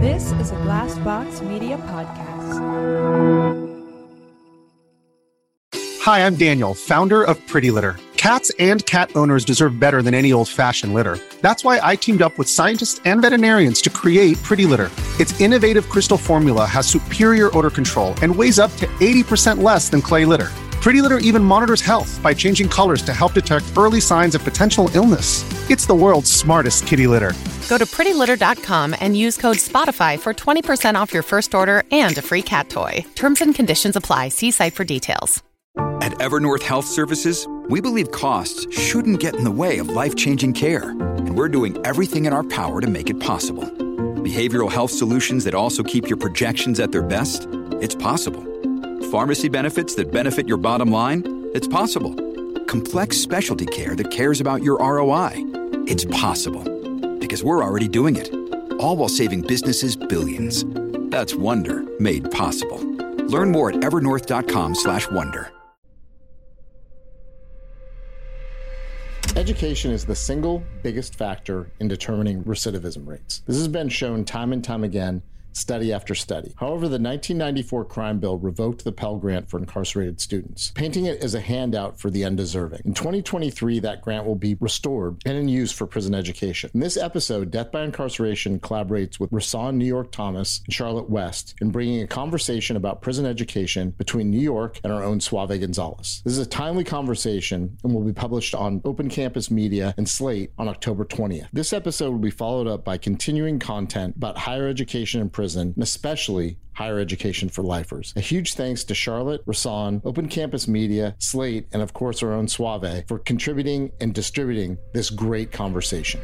This is a Glassbox Media podcast. Hi, I'm Daniel, founder of Pretty Litter. Cats and cat owners deserve better than any old fashioned litter. That's why I teamed up with scientists and veterinarians to create Pretty Litter. Its innovative crystal formula has superior odor control and weighs up to 80% less than clay litter. Pretty Litter even monitors health by changing colors to help detect early signs of potential illness. It's the world's smartest kitty litter. Go to prettylitter.com and use code SPOTIFY for 20% off your first order and a free cat toy. Terms and conditions apply. See site for details. At Evernorth Health Services, we believe costs shouldn't get in the way of life changing care, and we're doing everything in our power to make it possible. Behavioral health solutions that also keep your projections at their best? It's possible. Pharmacy benefits that benefit your bottom line? It's possible. Complex specialty care that cares about your ROI? It's possible. Because we're already doing it. All while saving businesses billions. That's Wonder made possible. Learn more at evernorth.com/wonder. Education is the single biggest factor in determining recidivism rates. This has been shown time and time again study after study. However, the 1994 crime bill revoked the Pell Grant for incarcerated students, painting it as a handout for the undeserving. In 2023, that grant will be restored and in use for prison education. In this episode, Death by Incarceration collaborates with Rahsaan New York Thomas and Charlotte West in bringing a conversation about prison education between New York and our own Suave Gonzalez. This is a timely conversation and will be published on Open Campus Media and Slate on October 20th. This episode will be followed up by continuing content about higher education and prison prison, and especially higher education for lifers. A huge thanks to Charlotte, Rahsaan, Open Campus Media, Slate, and of course our own Suave for contributing and distributing this great conversation.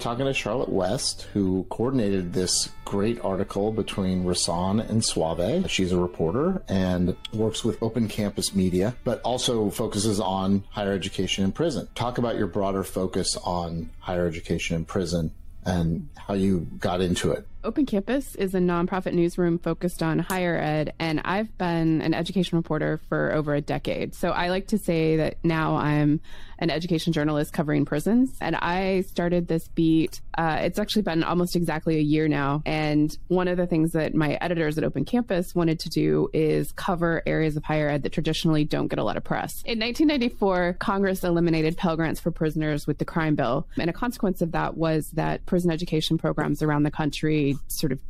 Talking to Charlotte West, who coordinated this great article between Rahsaan and Suave. She's a reporter and works with Open Campus Media, but also focuses on higher education in prison. Talk about your broader focus on higher education in prison and how you got into it. Open Campus is a nonprofit newsroom focused on higher ed, and I've been an education reporter for over a decade. So I like to say that now I'm an education journalist covering prisons, and I started this beat. Uh, it's actually been almost exactly a year now. And one of the things that my editors at Open Campus wanted to do is cover areas of higher ed that traditionally don't get a lot of press. In 1994, Congress eliminated Pell Grants for prisoners with the crime bill, and a consequence of that was that prison education programs around the country sort of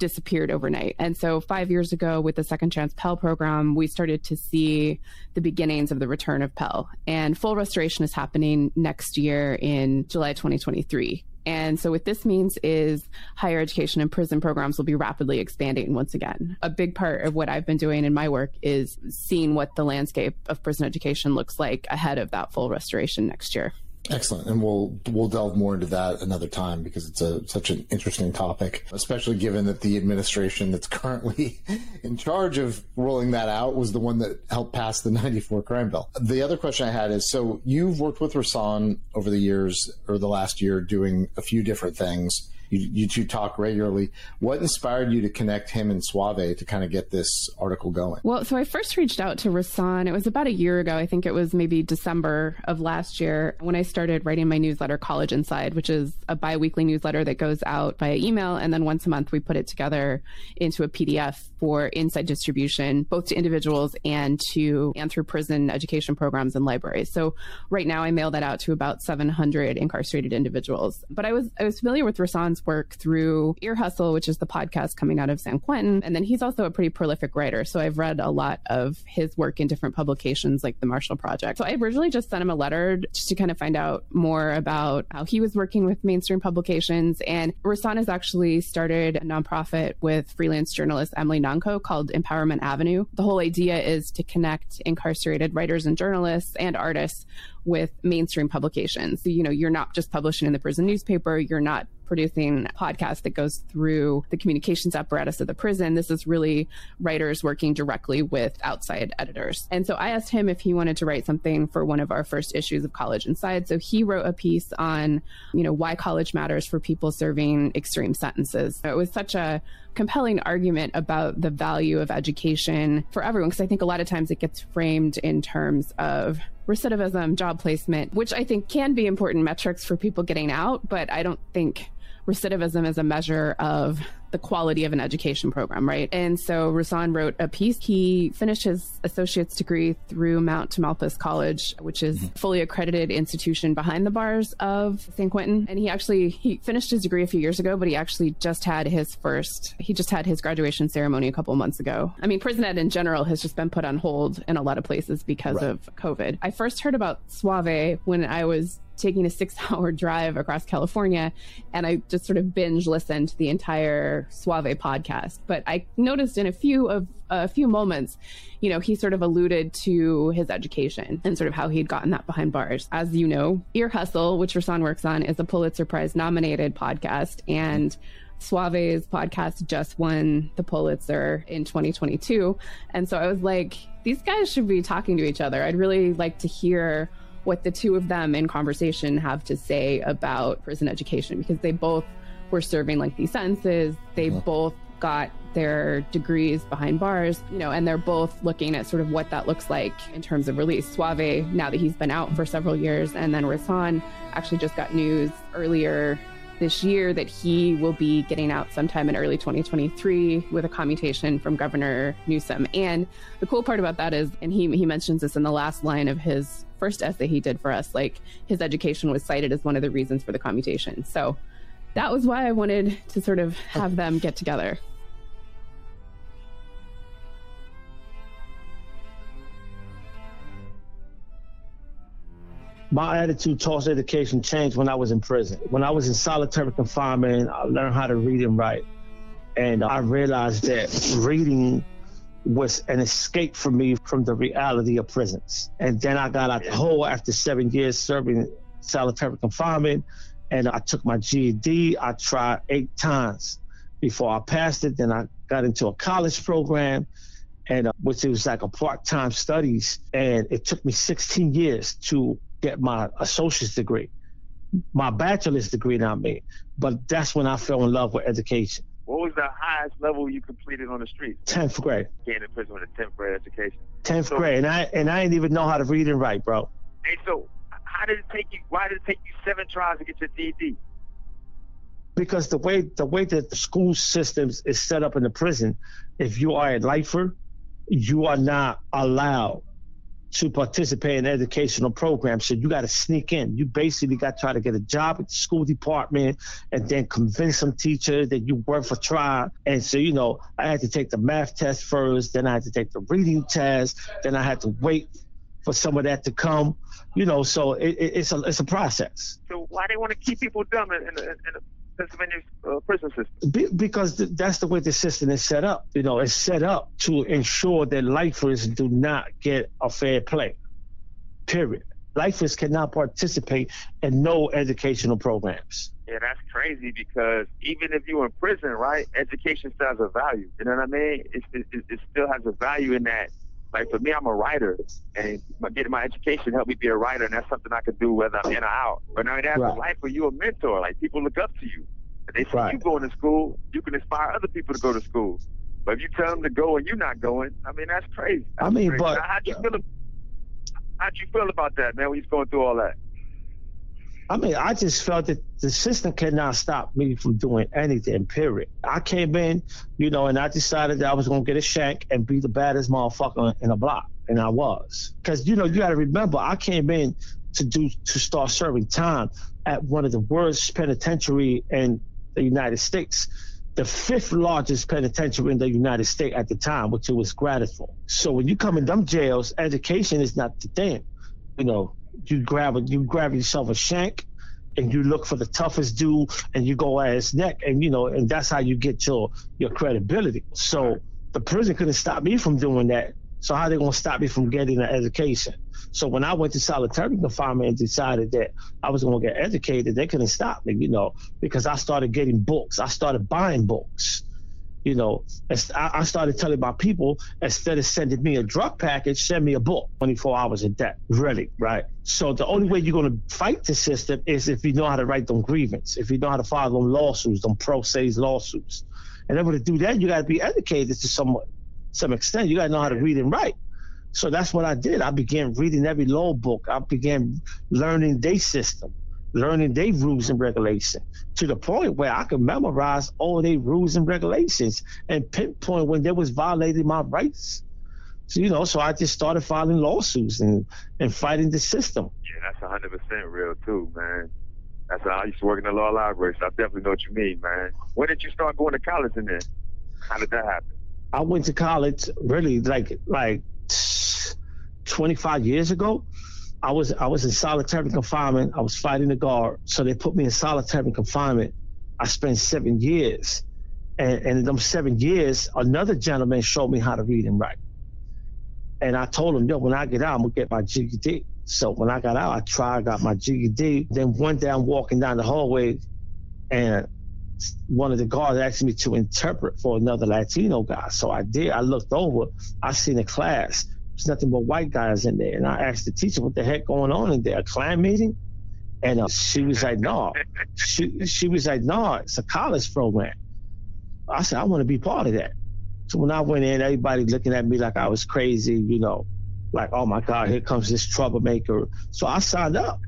disappeared overnight. And so, five years ago, with the Second Chance Pell program, we started to see the beginnings of the return of Pell. And full restoration is happening next year in July 2023. And so, what this means is higher education and prison programs will be rapidly expanding once again. A big part of what I've been doing in my work is seeing what the landscape of prison education looks like ahead of that full restoration next year. Excellent, and we'll we'll delve more into that another time because it's a such an interesting topic, especially given that the administration that's currently in charge of rolling that out was the one that helped pass the '94 crime bill. The other question I had is: so you've worked with Rahsaan over the years or the last year, doing a few different things you, you two talk regularly. What inspired you to connect him and Suave to kind of get this article going? Well, so I first reached out to Rahsaan. It was about a year ago. I think it was maybe December of last year when I started writing my newsletter, College Inside, which is a biweekly newsletter that goes out via email. And then once a month, we put it together into a PDF for inside distribution, both to individuals and to and through prison education programs and libraries. So right now, I mail that out to about 700 incarcerated individuals. But I was I was familiar with Rahsaan's work through Ear Hustle, which is the podcast coming out of San Quentin. And then he's also a pretty prolific writer. So I've read a lot of his work in different publications like the Marshall Project. So I originally just sent him a letter just to kind of find out more about how he was working with mainstream publications. And Rahsaan has actually started a nonprofit with freelance journalist Emily Nonko called Empowerment Avenue. The whole idea is to connect incarcerated writers and journalists and artists with mainstream publications. So, you know, you're not just publishing in the prison newspaper, you're not producing a podcast that goes through the communications apparatus of the prison. This is really writers working directly with outside editors. And so I asked him if he wanted to write something for one of our first issues of College Inside. So he wrote a piece on, you know, why college matters for people serving extreme sentences. It was such a compelling argument about the value of education for everyone because I think a lot of times it gets framed in terms of recidivism, job placement, which I think can be important metrics for people getting out, but I don't think recidivism is a measure of the quality of an education program, right? And so Rahsaan wrote a piece. He finished his associate's degree through Mount Tamalpais College, which is mm-hmm. fully accredited institution behind the bars of San Quentin. And he actually he finished his degree a few years ago, but he actually just had his first he just had his graduation ceremony a couple months ago. I mean, prison ed in general has just been put on hold in a lot of places because right. of COVID. I first heard about Suave when I was taking a six hour drive across California and I just sort of binge listened to the entire Suave podcast. But I noticed in a few of a few moments, you know, he sort of alluded to his education and sort of how he'd gotten that behind bars. As you know, Ear Hustle, which Rahsaan works on, is a Pulitzer Prize nominated podcast and Suave's podcast just won the Pulitzer in 2022. And so I was like, these guys should be talking to each other. I'd really like to hear what the two of them in conversation have to say about prison education because they both were serving lengthy sentences. They uh-huh. both got their degrees behind bars, you know, and they're both looking at sort of what that looks like in terms of release. Suave, now that he's been out for several years, and then Rahsaan actually just got news earlier this year that he will be getting out sometime in early 2023 with a commutation from Governor Newsom. And the cool part about that is, and he, he mentions this in the last line of his first essay he did for us, like his education was cited as one of the reasons for the commutation. So that was why I wanted to sort of have them get together. my attitude towards education changed when I was in prison. When I was in solitary confinement, I learned how to read and write. And I realized that reading was an escape for me from the reality of prisons. And then I got out the hole after seven years serving solitary confinement. And I took my GED. I tried eight times before I passed it. Then I got into a college program and uh, which was like a part-time studies and it took me 16 years to get my associate's degree, my bachelor's degree, not me. But that's when I fell in love with education. What was the highest level you completed on the street? Tenth grade. Getting in prison with a tenth grade education. Tenth so, grade, and I and I didn't even know how to read and write, bro. Hey, so how did it take you? Why did it take you seven tries to get your GED? Because the way the way that the school systems is set up in the prison, if you are a lifer, you are not allowed to participate in educational programs. So you got to sneak in. You basically got to try to get a job at the school department and then convince some teacher that you work for trial. And so, you know, I had to take the math test first, then I had to take the reading test, then I had to wait for some of that to come. You know, so it, it, it's a it's a process. So why do they want to keep people dumb in, in, in, Pennsylvania uh, prison system? Be, because th- that's the way the system is set up. You know, it's set up to ensure that lifers do not get a fair play. Period. Lifers cannot participate in no educational programs. Yeah, that's crazy because even if you're in prison, right, education still has a value. You know what I mean? It, it, it still has a value in that like for me, I'm a writer, and getting my education helped me be a writer, and that's something I could do whether I'm in or out. But now that's right. life where you're a mentor. Like people look up to you. And they see right. you going to school, you can inspire other people to go to school. But if you tell them to go and you're not going, I mean that's crazy. That's I mean, crazy. but now, how'd you feel? How'd you feel about that, man? When you're going through all that? I mean, I just felt that the system cannot stop me from doing anything, period. I came in, you know, and I decided that I was going to get a shank and be the baddest motherfucker in the block. And I was. Because, you know, you got to remember, I came in to do, to start serving time at one of the worst penitentiary in the United States. The fifth largest penitentiary in the United States at the time, which it was Graterford. So when you come in them jails, education is not the thing. You know, you grab a, you grab yourself a shank and you look for the toughest dude and you go at his neck and you know and that's how you get your your credibility so the prison couldn't stop me from doing that so how they gonna stop me from getting an education So when I went to solitary confinement and decided that I was to get educated, they couldn't stop me, you know, because I started getting books. I started buying books. You know, I started telling my people instead of sending me a drug package, send me a book. 24 hours a debt, really, right? So the only way you're going to fight the system is if you know how to write them grievance, if you know how to file them lawsuits, them pro se lawsuits. And in order to do that, you got to be educated to some some extent. You got to know how to read and write. So that's what I did. I began reading every law book. I began learning their system, learning their rules and regulations to the point where I could memorize all their rules and regulations and pinpoint when they was violating my rights. So, you know, so I just started filing lawsuits and, and fighting the system. Yeah, that's 100% real too, man. That's how I used to work in the law library, so I definitely know what you mean, man. When did you start going to college in there? How did that happen? I went to college really like like 25 years ago. I was I was in solitary confinement. I was fighting the guard, so they put me in solitary confinement. I spent seven years, and, and in those seven years, another gentleman showed me how to read and write. And I told him, yo, when I get out, I'm gonna get my GED. So when I got out, I tried, got my GED. Then one day I'm walking down the hallway, and one of the guards asked me to interpret for another Latino guy. So I did. I looked over. I seen a class. There's nothing but white guys in there. And I asked the teacher, what the heck going on in there? A Klan meeting? And uh, she was like, no. She, she was like, no, it's a college program. I said, I want to be part of that. So when I went in, everybody looking at me like I was crazy, you know, like, oh my God, here comes this troublemaker. So I signed up.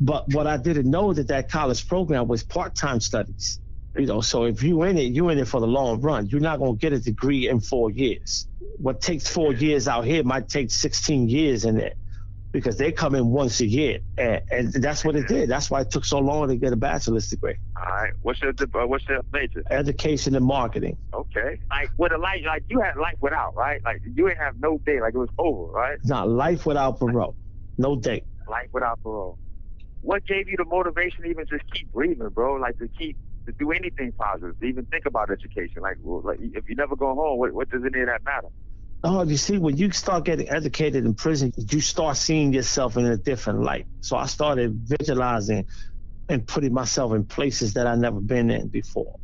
But what I didn't know that that college program was part-time studies. You know, so if you in it, you in it for the long run. You're not gonna get a degree in four years. What takes four years out here might take 16 years in it because they come in once a year, and, and that's what it did. That's why it took so long to get a bachelor's degree. All right, what's your uh, what's your major? Education and marketing. Okay, like with a life, like you had life without, right? Like you didn't have no day, like it was over, right? It's not life without parole, no day. Life without parole. What gave you the motivation to even just keep breathing, bro? Like to keep to do anything positive, to even think about education. Like, well, like if you never go home, what, what does any of that matter? Oh, you see, when you start getting educated in prison, you start seeing yourself in a different light. So I started visualizing and putting myself in places that I never been in before.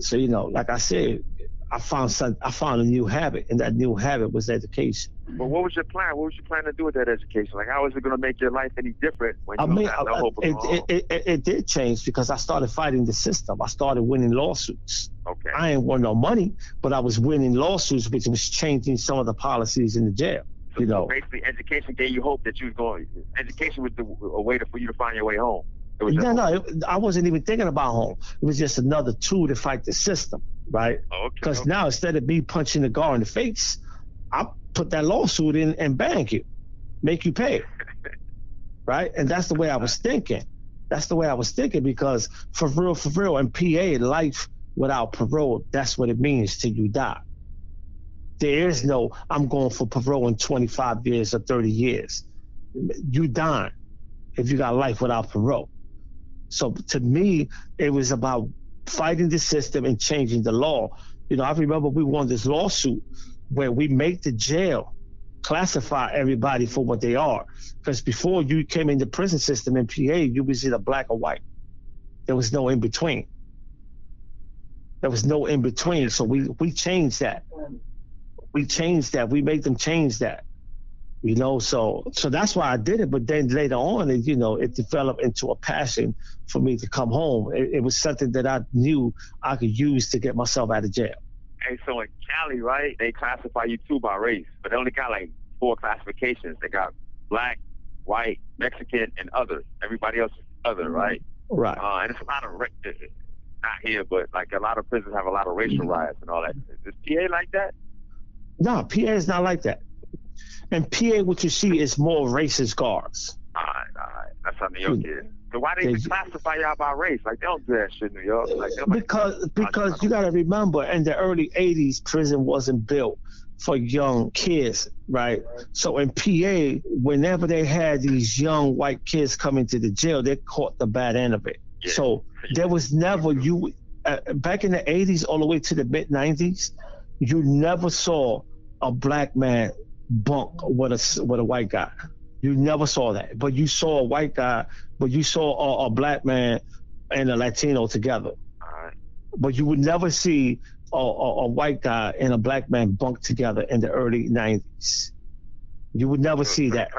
So you know, like I said, I found some, I found a new habit, and that new habit was education. But what was your plan? What was your plan to do with that education? Like, how is it going to make your life any different when you I mean, no hope it, it, it, it, it did change because I started fighting the system. I started winning lawsuits. Okay. I ain't won no money, but I was winning lawsuits, which was changing some of the policies in the jail. So, you know, basically, education gave you hope that you was going. Education was the, a way to, for you to find your way home. No, no, it, I wasn't even thinking about home. It was just another tool to fight the system, right? Because okay, now instead of me punching the guard in the face, I put that lawsuit in and bank you, make you pay, right? And that's the way I was thinking. That's the way I was thinking because for real, for real, in PA, life without parole, that's what it means till you die. There is no, I'm going for parole in 25 years or 30 years. You die if you got life without parole. So to me, it was about fighting the system and changing the law. You know, I remember we won this lawsuit where we make the jail classify everybody for what they are. Because before you came in the prison system in PA, you was either black or white. There was no in between. There was no in between. So we we changed that. We changed that. We made them change that you know so so that's why i did it. But then later on it, you know it developed into a passion for me to come home. It, it, was something that i knew i could use to get myself out of jail. Hey so in cali right they classify you too by race but they only got like four classifications. They got black white mexican and other. Everybody else is other mm-hmm. right? Right. Uh, and it's a lot of uh, uh, not here but like a lot of prisons have a lot of racial mm-hmm. riots and all that. Is pa like that? No pa is not like that and PA, what you see is more racist guards. All right, all right. That's how New York is. So why they classify y'all by race? Like they don't do that shit in New York. Like, because because you got to remember, in the early '80s, prison wasn't built for young kids, right? So in PA, whenever they had these young white kids coming to the jail, they caught the bad end of it. Yeah. So there was never you uh, back in the '80s all the way to the mid '90s, you never saw a black man bunk with a with a white guy. You never saw that. But you saw a white guy, but you saw a, a black man and a Latino together. But you would never see a, a, a, white guy and a black man bunk together in the early 90s. You would never so see that.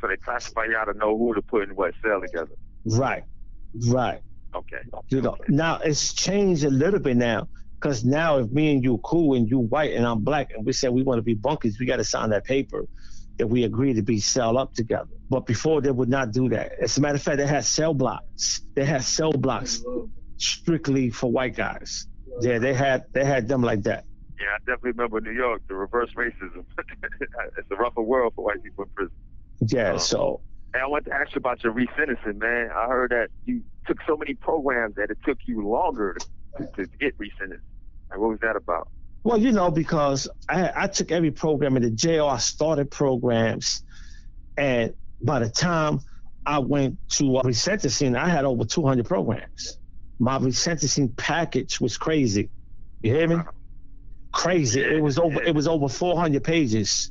so they classify y'all to know who to put in what cell together. Right, right. Okay. You know, okay. now it's changed a little bit now. Because now, if me and you cool and you white and I'm black, and we say we want to be bunkies, we got to sign that paper that we agree to be cell up together. But before they would not do that. As a matter of fact, they had cell blocks. They had cell blocks strictly for white guys. Yeah, they had they had them like that. Yeah, I definitely remember New York, the reverse racism. it's a rougher world for white people in prison. Yeah, um, so. And I want to ask you about your resentencing, man. I heard that you took so many programs that it took you longer to, to get resentenced. Like, what was that about? Well, you know, because I, I took every program in the jail. I started programs, and by the time I went to uh, resentencing, I had over 200 programs. My resentencing package was crazy. You hear me? Crazy. It was over. It was over 400 pages,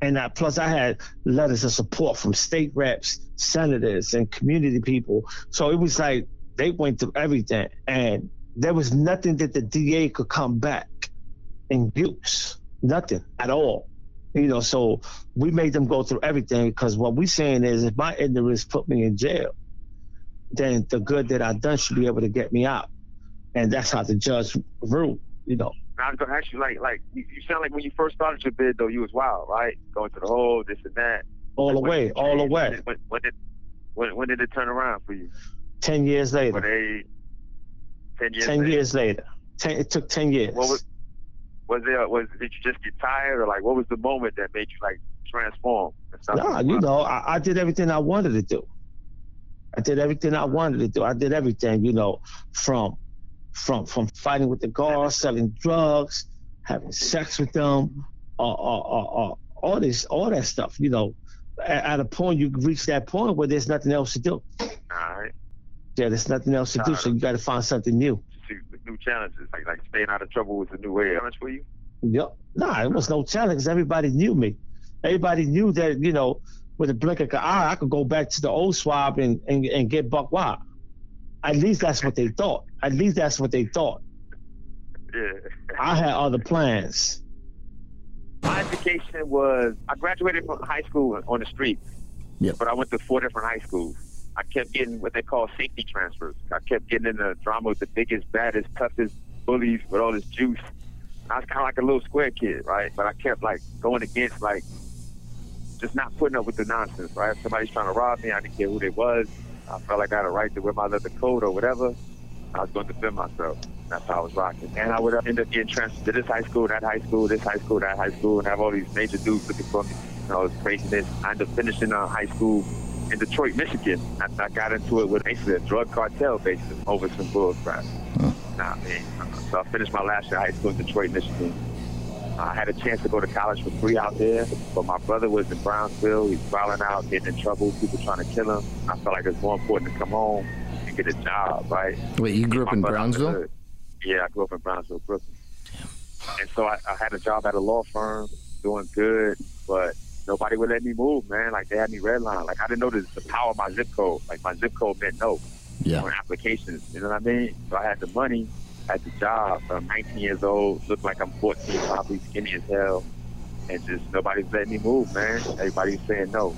and I, plus I had letters of support from state reps, senators, and community people. So it was like they went through everything, and there was nothing that the DA could come back and use. Nothing at all. You know, so we made them go through everything because what we're saying is if my ignorance put me in jail, then the good that I've done should be able to get me out. And that's how the judge ruled, you know. I was gonna ask you, like, like you, sound like when you first started your bid, though, you was wild, right? Going to the hole, this and that. All like, the way, all the way. When, when, did when, when did it turn around for you? Ten years later. They ten years? Ten later? years later. Ten, it took ten years. What was was there? Was did you just get tired, or like what was the moment that made you like transform? Nah, you know, I, I did everything I wanted to do. I did everything I wanted to do. I did everything, you know, from from from fighting with the guards, selling drugs, having sex with them, uh, uh, uh, uh, all this, all that stuff. You know, at, at, a point you reach that point where there's nothing else to do. All right. Yeah, there's nothing else to do, so you got to find something new. New challenges, like like staying out of trouble was a new way. Challenge for you? Yep. Nah, it was no challenge. Everybody knew me. Everybody knew that you know, with a blink of an eye, I could go back to the old swab and and, and get buck wild. At least that's what they thought. At least that's what they thought. Yeah. I had other plans. My education was I graduated from high school on the street. Yep. But I went to four different high schools. I kept getting what they call safety transfers. I kept getting in the drama with the biggest, baddest, toughest bullies with all this juice. I was kind of like a little square kid, right? But I kept like going against like just not putting up with the nonsense, right? If somebody's trying to rob me, I didn't care who they was. I felt like I had a right to wear my leather coat or whatever. I was going to defend myself. That's how I was rocking. And I would end up getting transferred to this high school, that high school, this high school, that high school, and have all these major dudes looking for me. Know, it was craziness. I ended up finishing uh, high school in Detroit, Michigan. I, I, got into it with basically a drug cartel basically over some bull crap. Huh. Nah, man. Uh, so I finished my last year of high school in Detroit, Michigan. Uh, I had a chance to go to college for free out there, but my brother was in Brownsville. He's falling out, getting in trouble, people trying to kill him. I felt like it was more important to come home and get a job, right? Wait, you grew up in Brownsville? Yeah, I grew up in Brownsville, Brooklyn. And so I, I had a job at a law firm, doing good, but nobody would let me move, man. Like they had me redline. Like I didn't know the, the power of my zip code. Like my zip code meant no yeah. on applications. You know what I mean? So I had the money at the job. I'm 19 years old, look like I'm 14, probably skinny as hell, and just nobody's letting me move, man. Everybody's saying no.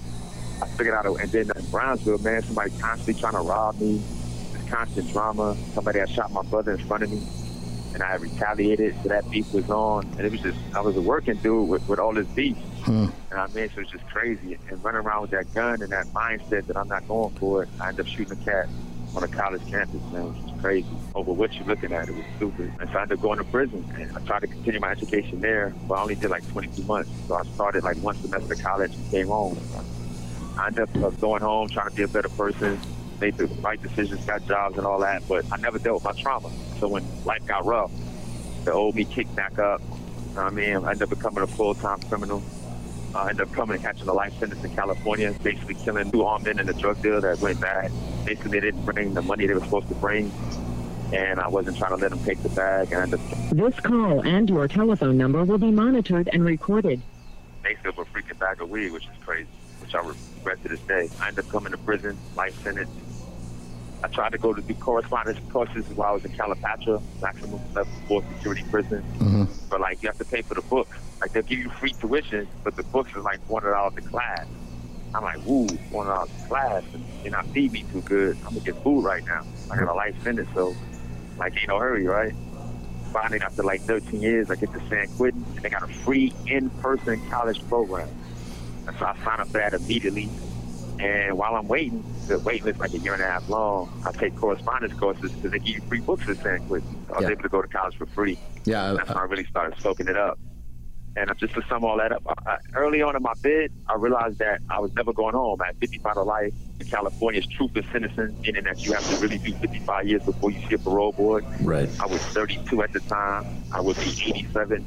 I figured out, and then in Brownsville, man, somebody constantly trying to rob me, this constant drama. Somebody had shot my brother in front of me, and I retaliated, so that beef was on, and it was just, I was a working dude with, with all this beef. Hmm. And I mean, so it was just crazy. And running around with that gun and that mindset that I'm not going for it, I ended up shooting a cat on a college campus, man, which was crazy. Over what you're looking at, it was stupid. And so I ended up going to prison. And I tried to continue my education there, but I only did like 22 months. So I started like one semester of college and came home. I ended up going home, trying to be a better person, made the right decisions, got jobs and all that, but I never dealt with my trauma. So when life got rough, the old me kicked back up. You know what I mean? I ended up becoming a full-time criminal. I ended up coming and catching a life sentence in California, basically killing two armed men in a drug deal that went bad. Basically, they didn't bring the money they were supposed to bring, and I wasn't trying to let them take the bag. And I ended up this call and your telephone number will be monitored and recorded. Basically, a freaking bag of weed, which is crazy. Which which I regret to this day. I ended up coming to prison, life sentence. I tried to go to do correspondence courses while I was in Calipatria, maximum level four security prison. Mm-hmm. But like you have to pay for the books. Like they'll give you free tuition, but the books are like one hundred dollars a class. I'm like, woo, one hundred dollars a class, and you're not feed me too good. I'm gonna get food right now. I got a life sentence, so like ain't no hurry, right? Finally, after like 13 years, I get to San Quentin, and they got a free in-person college program. And so I signed up for that immediately. And while I'm waiting, the wait list like a year and a half long. I take correspondence courses because they give you free books at San Quentin. So I was Yeah. able to go to college for free. Yeah, That's when uh, I really started soaking it up. And just to sum all that up, I, I, early on in my bid, I realized that I was never going home. At 55 to life, in California's truth in sentencing, meaning that you have to really do 55 years before you see a parole board. right. I was 32 at the time. I would be 87.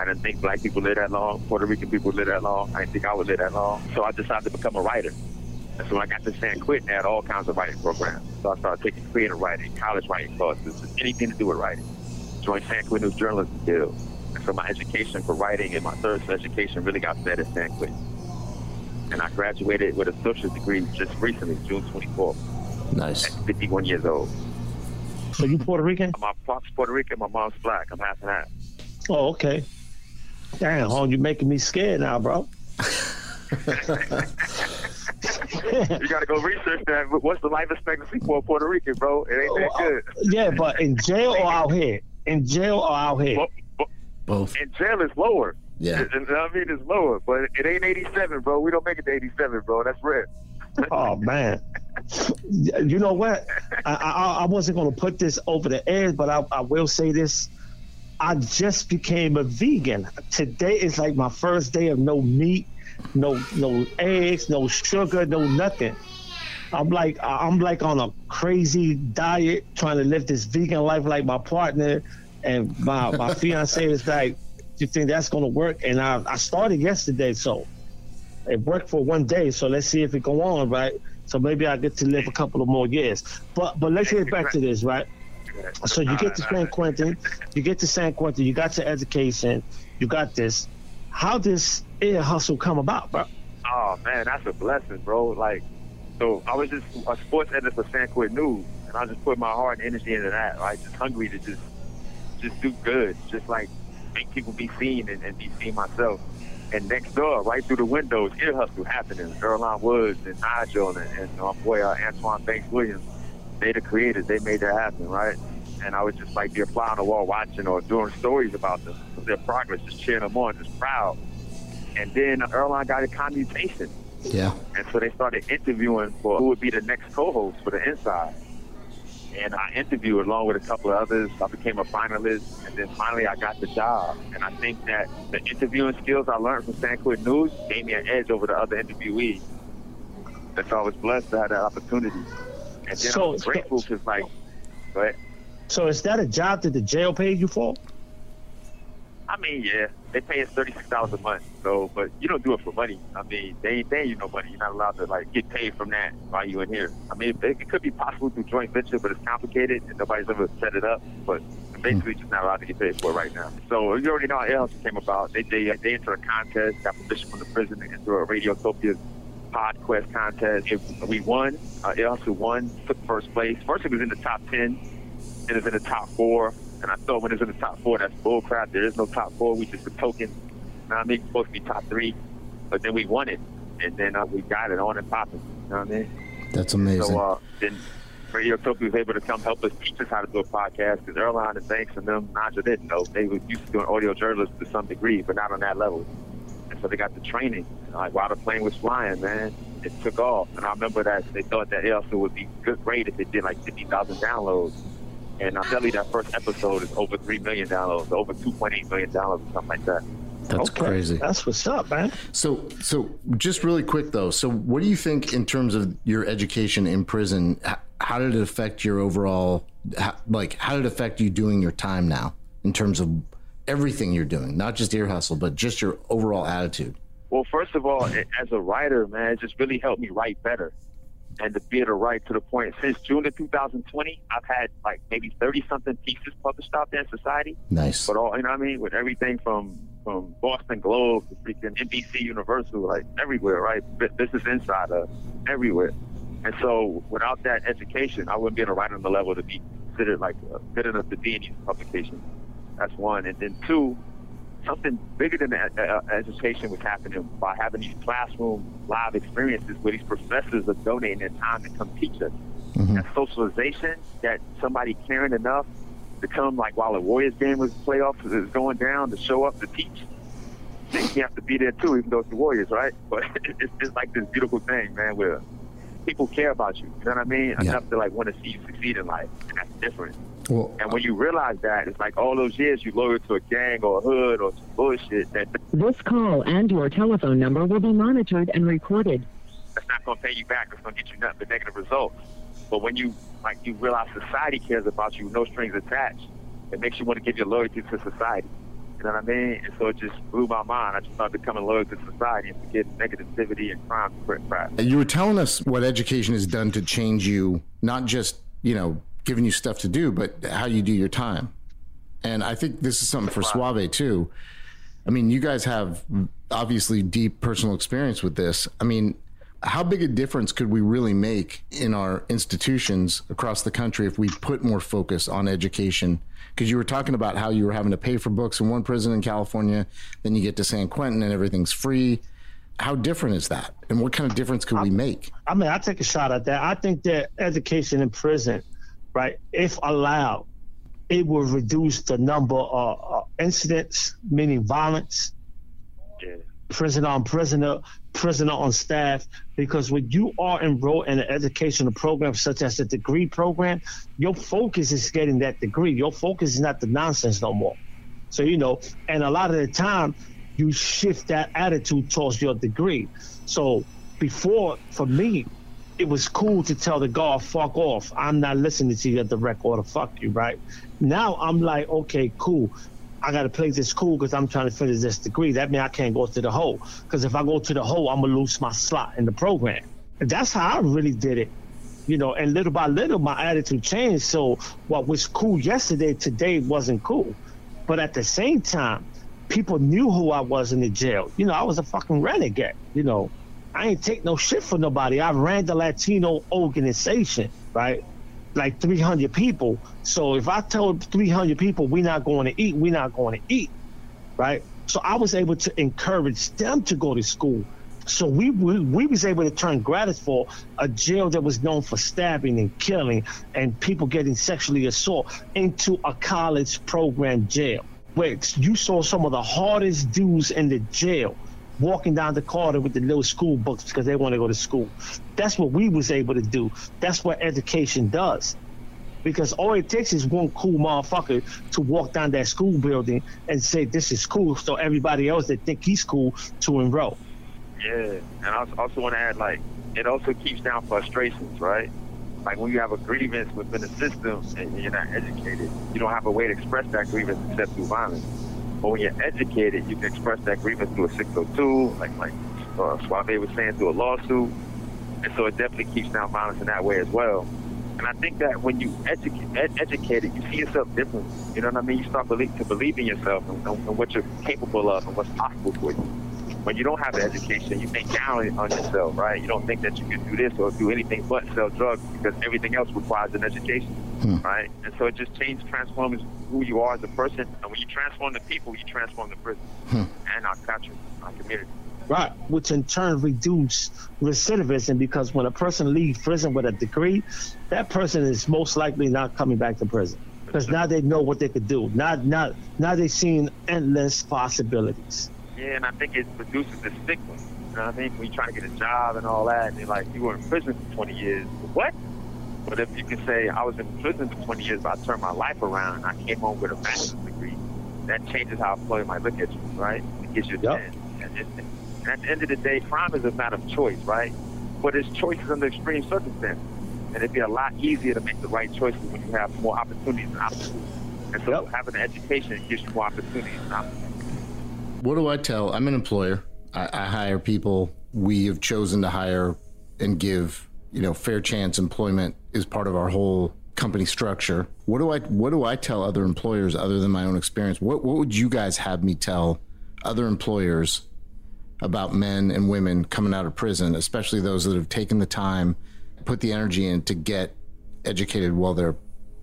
I didn't think black people live that long. Puerto Rican people live that long. I didn't think I would live that long. So I decided to become a writer. And so when I got to San Quentin, they had all kinds of writing programs. So I started taking creative writing, college writing courses, anything to do with writing. Joined San Quentin News Journalism Guild. And so my education for writing and my thirst for education really got fed at San Quentin. And I graduated with a social degree just recently, June 24th, Nice. at 51 years old. So you Puerto Rican? My pop's Puerto Rican, my mom's black. I'm half and half. Oh, okay. Damn, hon, you're making me scared now, bro. You gotta go research that. What's the life expectancy for a Puerto Rican, bro? It ain't that oh, good. yeah, but in jail or out here? In jail or out here? But, but Both. in jail is lower. Yeah. You know I mean? It's lower, but it ain't 87, bro. We don't make it to 87, bro. That's rare. Oh man, you know what? I, I I wasn't gonna put this over the air, but I, I will say this. I just became a vegan. Today is like my first day of no meat, no no eggs, no sugar, no nothing. I'm like I'm like on a crazy diet, trying to live this vegan life like my partner, and my my fiance is like, "Do you think that's gonna work?" And I I started yesterday, so it worked for one day, so let's see if it go on, right? So maybe I get to live a couple of more years. But but let's get back to this, right? So you get to San Quentin, you get to San Quentin, you got your education, you got this. How does ear hustle come about, bro? Oh man, that's a blessing, bro. Like, so I was just a sports editor for San Quentin News, and I just put my heart and energy into that. Right, just hungry to just just do good, just like make people be seen and, and be seen myself. And next door, right through the windows, ear hustle happening. Earlonne Woods and Nigel and, and my boy uh, Antoine Banks Williams, they the creators. They made that happen, right? And I was just like be a fly on the wall watching or doing stories about them, their progress, just cheering them on, just proud. And then Earlonne got a commutation. Yeah. And so they started interviewing for who would be the next co-host for the Inside. And I interviewed along with a couple of others. I became a finalist, and then finally I got the job. And I think that the interviewing skills I learned from San Quentin News gave me an edge over the other interviewees. And so I was blessed to have that opportunity. And then So- I'm grateful because, like, go ahead. So is that a job that the jail paid you for? I mean, yeah, they pay us thirty six dollars a month. So, but you don't do it for money. I mean, they ain't paying you no money. You're not allowed to like get paid from that while you in here. I mean, it, it could be possible through joint venture, but it's complicated and nobody's ever set it up. But basically, just not allowed to get paid for it right now. So you already know how else came about. They they they entered a contest, got permission from the prison to enter a Radiotopia PodQuest contest. If we won, uh, it also won, took first place. First, it was in the top ten. It was in the top four. And I thought when it's in the top four, that's bull crap. There is no top four. We just a token. Now I mean, it's supposed to be top three, but then we won it, and then uh, we got it on and popping. You know what I mean? That's amazing. So uh, then Radiotopia was able to come help us teach us how to do a podcast because Earlonne and Banks and them, Naja didn't know. They were used to doing audio journalism to some degree, but not on that level. And so they got the training. And, like while the plane was flying, man, it took off. And I remember that they thought that it also would be good, great if it did like 50,000 downloads. And I'm telling you, that first episode is over 3 million downloads, over $2.8 million, or something like that. That's Okay. crazy. That's what's up, man. So, so just really quick though. So, what do you think in terms of your education in prison? h- How did it affect your overall, how, like, how did it affect you doing your time now in terms of everything you're doing, not just ear hustle, but just your overall attitude? Well, first of all, as a writer, man, it just really helped me write better. And to be able to write to the point, since June of 2020, I've had like maybe 30 something pieces published out there in society. Nice. But all, you know what I mean? With everything from from Boston Globe to freaking NBC Universal, like everywhere, right? Business Insider, everywhere. And so without that education, I wouldn't be able to write on the level to be considered like uh, good enough to be in these publications. That's one. And then two, something bigger than uh, education was happening by having these classroom live experiences where these professors are donating their time to come teach us. Mm-hmm. That socialization, that somebody caring enough to come like while a Warriors game was playoffs is going down to show up to teach. You have to be there too, even though it's the Warriors, right? But it's just like this beautiful thing, man, where people care about you. You know what I mean? Yeah. Enough to like want to see you succeed in life, and that's different. Well, and when you realize that, it's like all those years you loyal to a gang or a hood or some bullshit. That this call and your telephone number will be monitored and recorded. That's not going to pay you back. It's going to get you nothing but negative results. But when you like you realize society cares about you, no strings attached, it makes you want to give your loyalty to society. You know what I mean? And so it just blew my mind. I just started becoming loyal to society and forgetting negativity and crime and crap. You were telling us what education has done to change you, not just, you know, giving you stuff to do, but how you do your time. And I think this is something for Suave too. I mean, you guys have obviously deep personal experience with this. I mean, how big a difference could we really make in our institutions across the country if we put more focus on education? Because you were talking about how you were having to pay for books in one prison in California, then you get to San Quentin and everything's free. How different is that? And what kind of difference could I, we make? I mean, I take a shot at that. I think that education in prison, right, if allowed, it will reduce the number of incidents, meaning violence, yeah prisoner on prisoner, prisoner on staff, because when you are enrolled in an educational program such as a degree program, your focus is getting that degree. Your focus is not the nonsense no more. So, you know, and a lot of the time you shift that attitude towards your degree. So before, for me, it was cool to tell the guard, fuck off. I'm not listening to you at the record or fuck you, right? Now I'm like, okay, cool. I got to play this cool because I'm trying to finish this degree. That means I can't go to the hole. Because if I go to the hole, I'm going to lose my slot in the program. And that's how I really did it. You know, and little by little, my attitude changed. So what was cool yesterday, today wasn't cool. But at the same time, people knew who I was in the jail. You know, I was a fucking renegade. You know, I ain't take no shit for nobody. I ran the Latino organization, right? like 300 people. So if I tell 300 people we're not going to eat, we're not going to eat, right? So I was able to encourage them to go to school. So we, we, we was able to turn Graterford, a jail that was known for stabbing and killing and people getting sexually assaulted, into a college program jail. Where you saw some of the hardest dudes in the jail walking down the corridor with the little school books because they want to go to school. That's what we was able to do. That's what education does. Because all it takes is one cool motherfucker to walk down that school building and say this is cool, so everybody else that think he's cool to enroll. Yeah, and I also want to add like it also keeps down frustrations, right? Like when you have a grievance within the system and you're not educated, you don't have a way to express that grievance except through violence. But when you're educated, you can express that grievance through a 602, like like uh, Suave was saying, through a lawsuit. And so it definitely keeps down violence in that way as well. And I think that when you educate, ed- educated, you see yourself different. You know what I mean? You start believe, to believe in yourself and, and, what you're capable of and what's possible for you. When you don't have the education, you think down on yourself, right? You don't think that you can do this or do anything but sell drugs because everything else requires an education hmm. right? And so it just changes, transforms who you are as a person. And when you transform the people, you transform the prison hmm. and our country, our community. Right, which in turn reduce recidivism because when a person leaves prison with a degree, that person is most likely not coming back to prison because now they know what they could do. Now, now, now they've seen endless possibilities. Yeah, and I think it reduces the stigma. You know what I mean? When you're trying to get a job and all that, and they're like, you were in prison for 20 years. What? But if you can say I was in prison for 20 years, but I turned my life around and I came home with a master's degree, that changes how a employer might look at you, right? It gives you a yep. And, and at the end of the day, crime is a matter of choice, right? But it's choices under extreme circumstances. And it'd be a lot easier to make the right choices when you have more opportunities and opportunities. And so yep. having an education gives you more opportunities and opportunities. What do I tell? I'm an employer. I, I hire people. We have chosen to hire and give you know, fair chance employment is part of our whole company structure. What do I what do I tell other employers other than my own experience? What what would you guys have me tell other employers about men and women coming out of prison, especially those that have taken the time, put the energy in to get educated while they're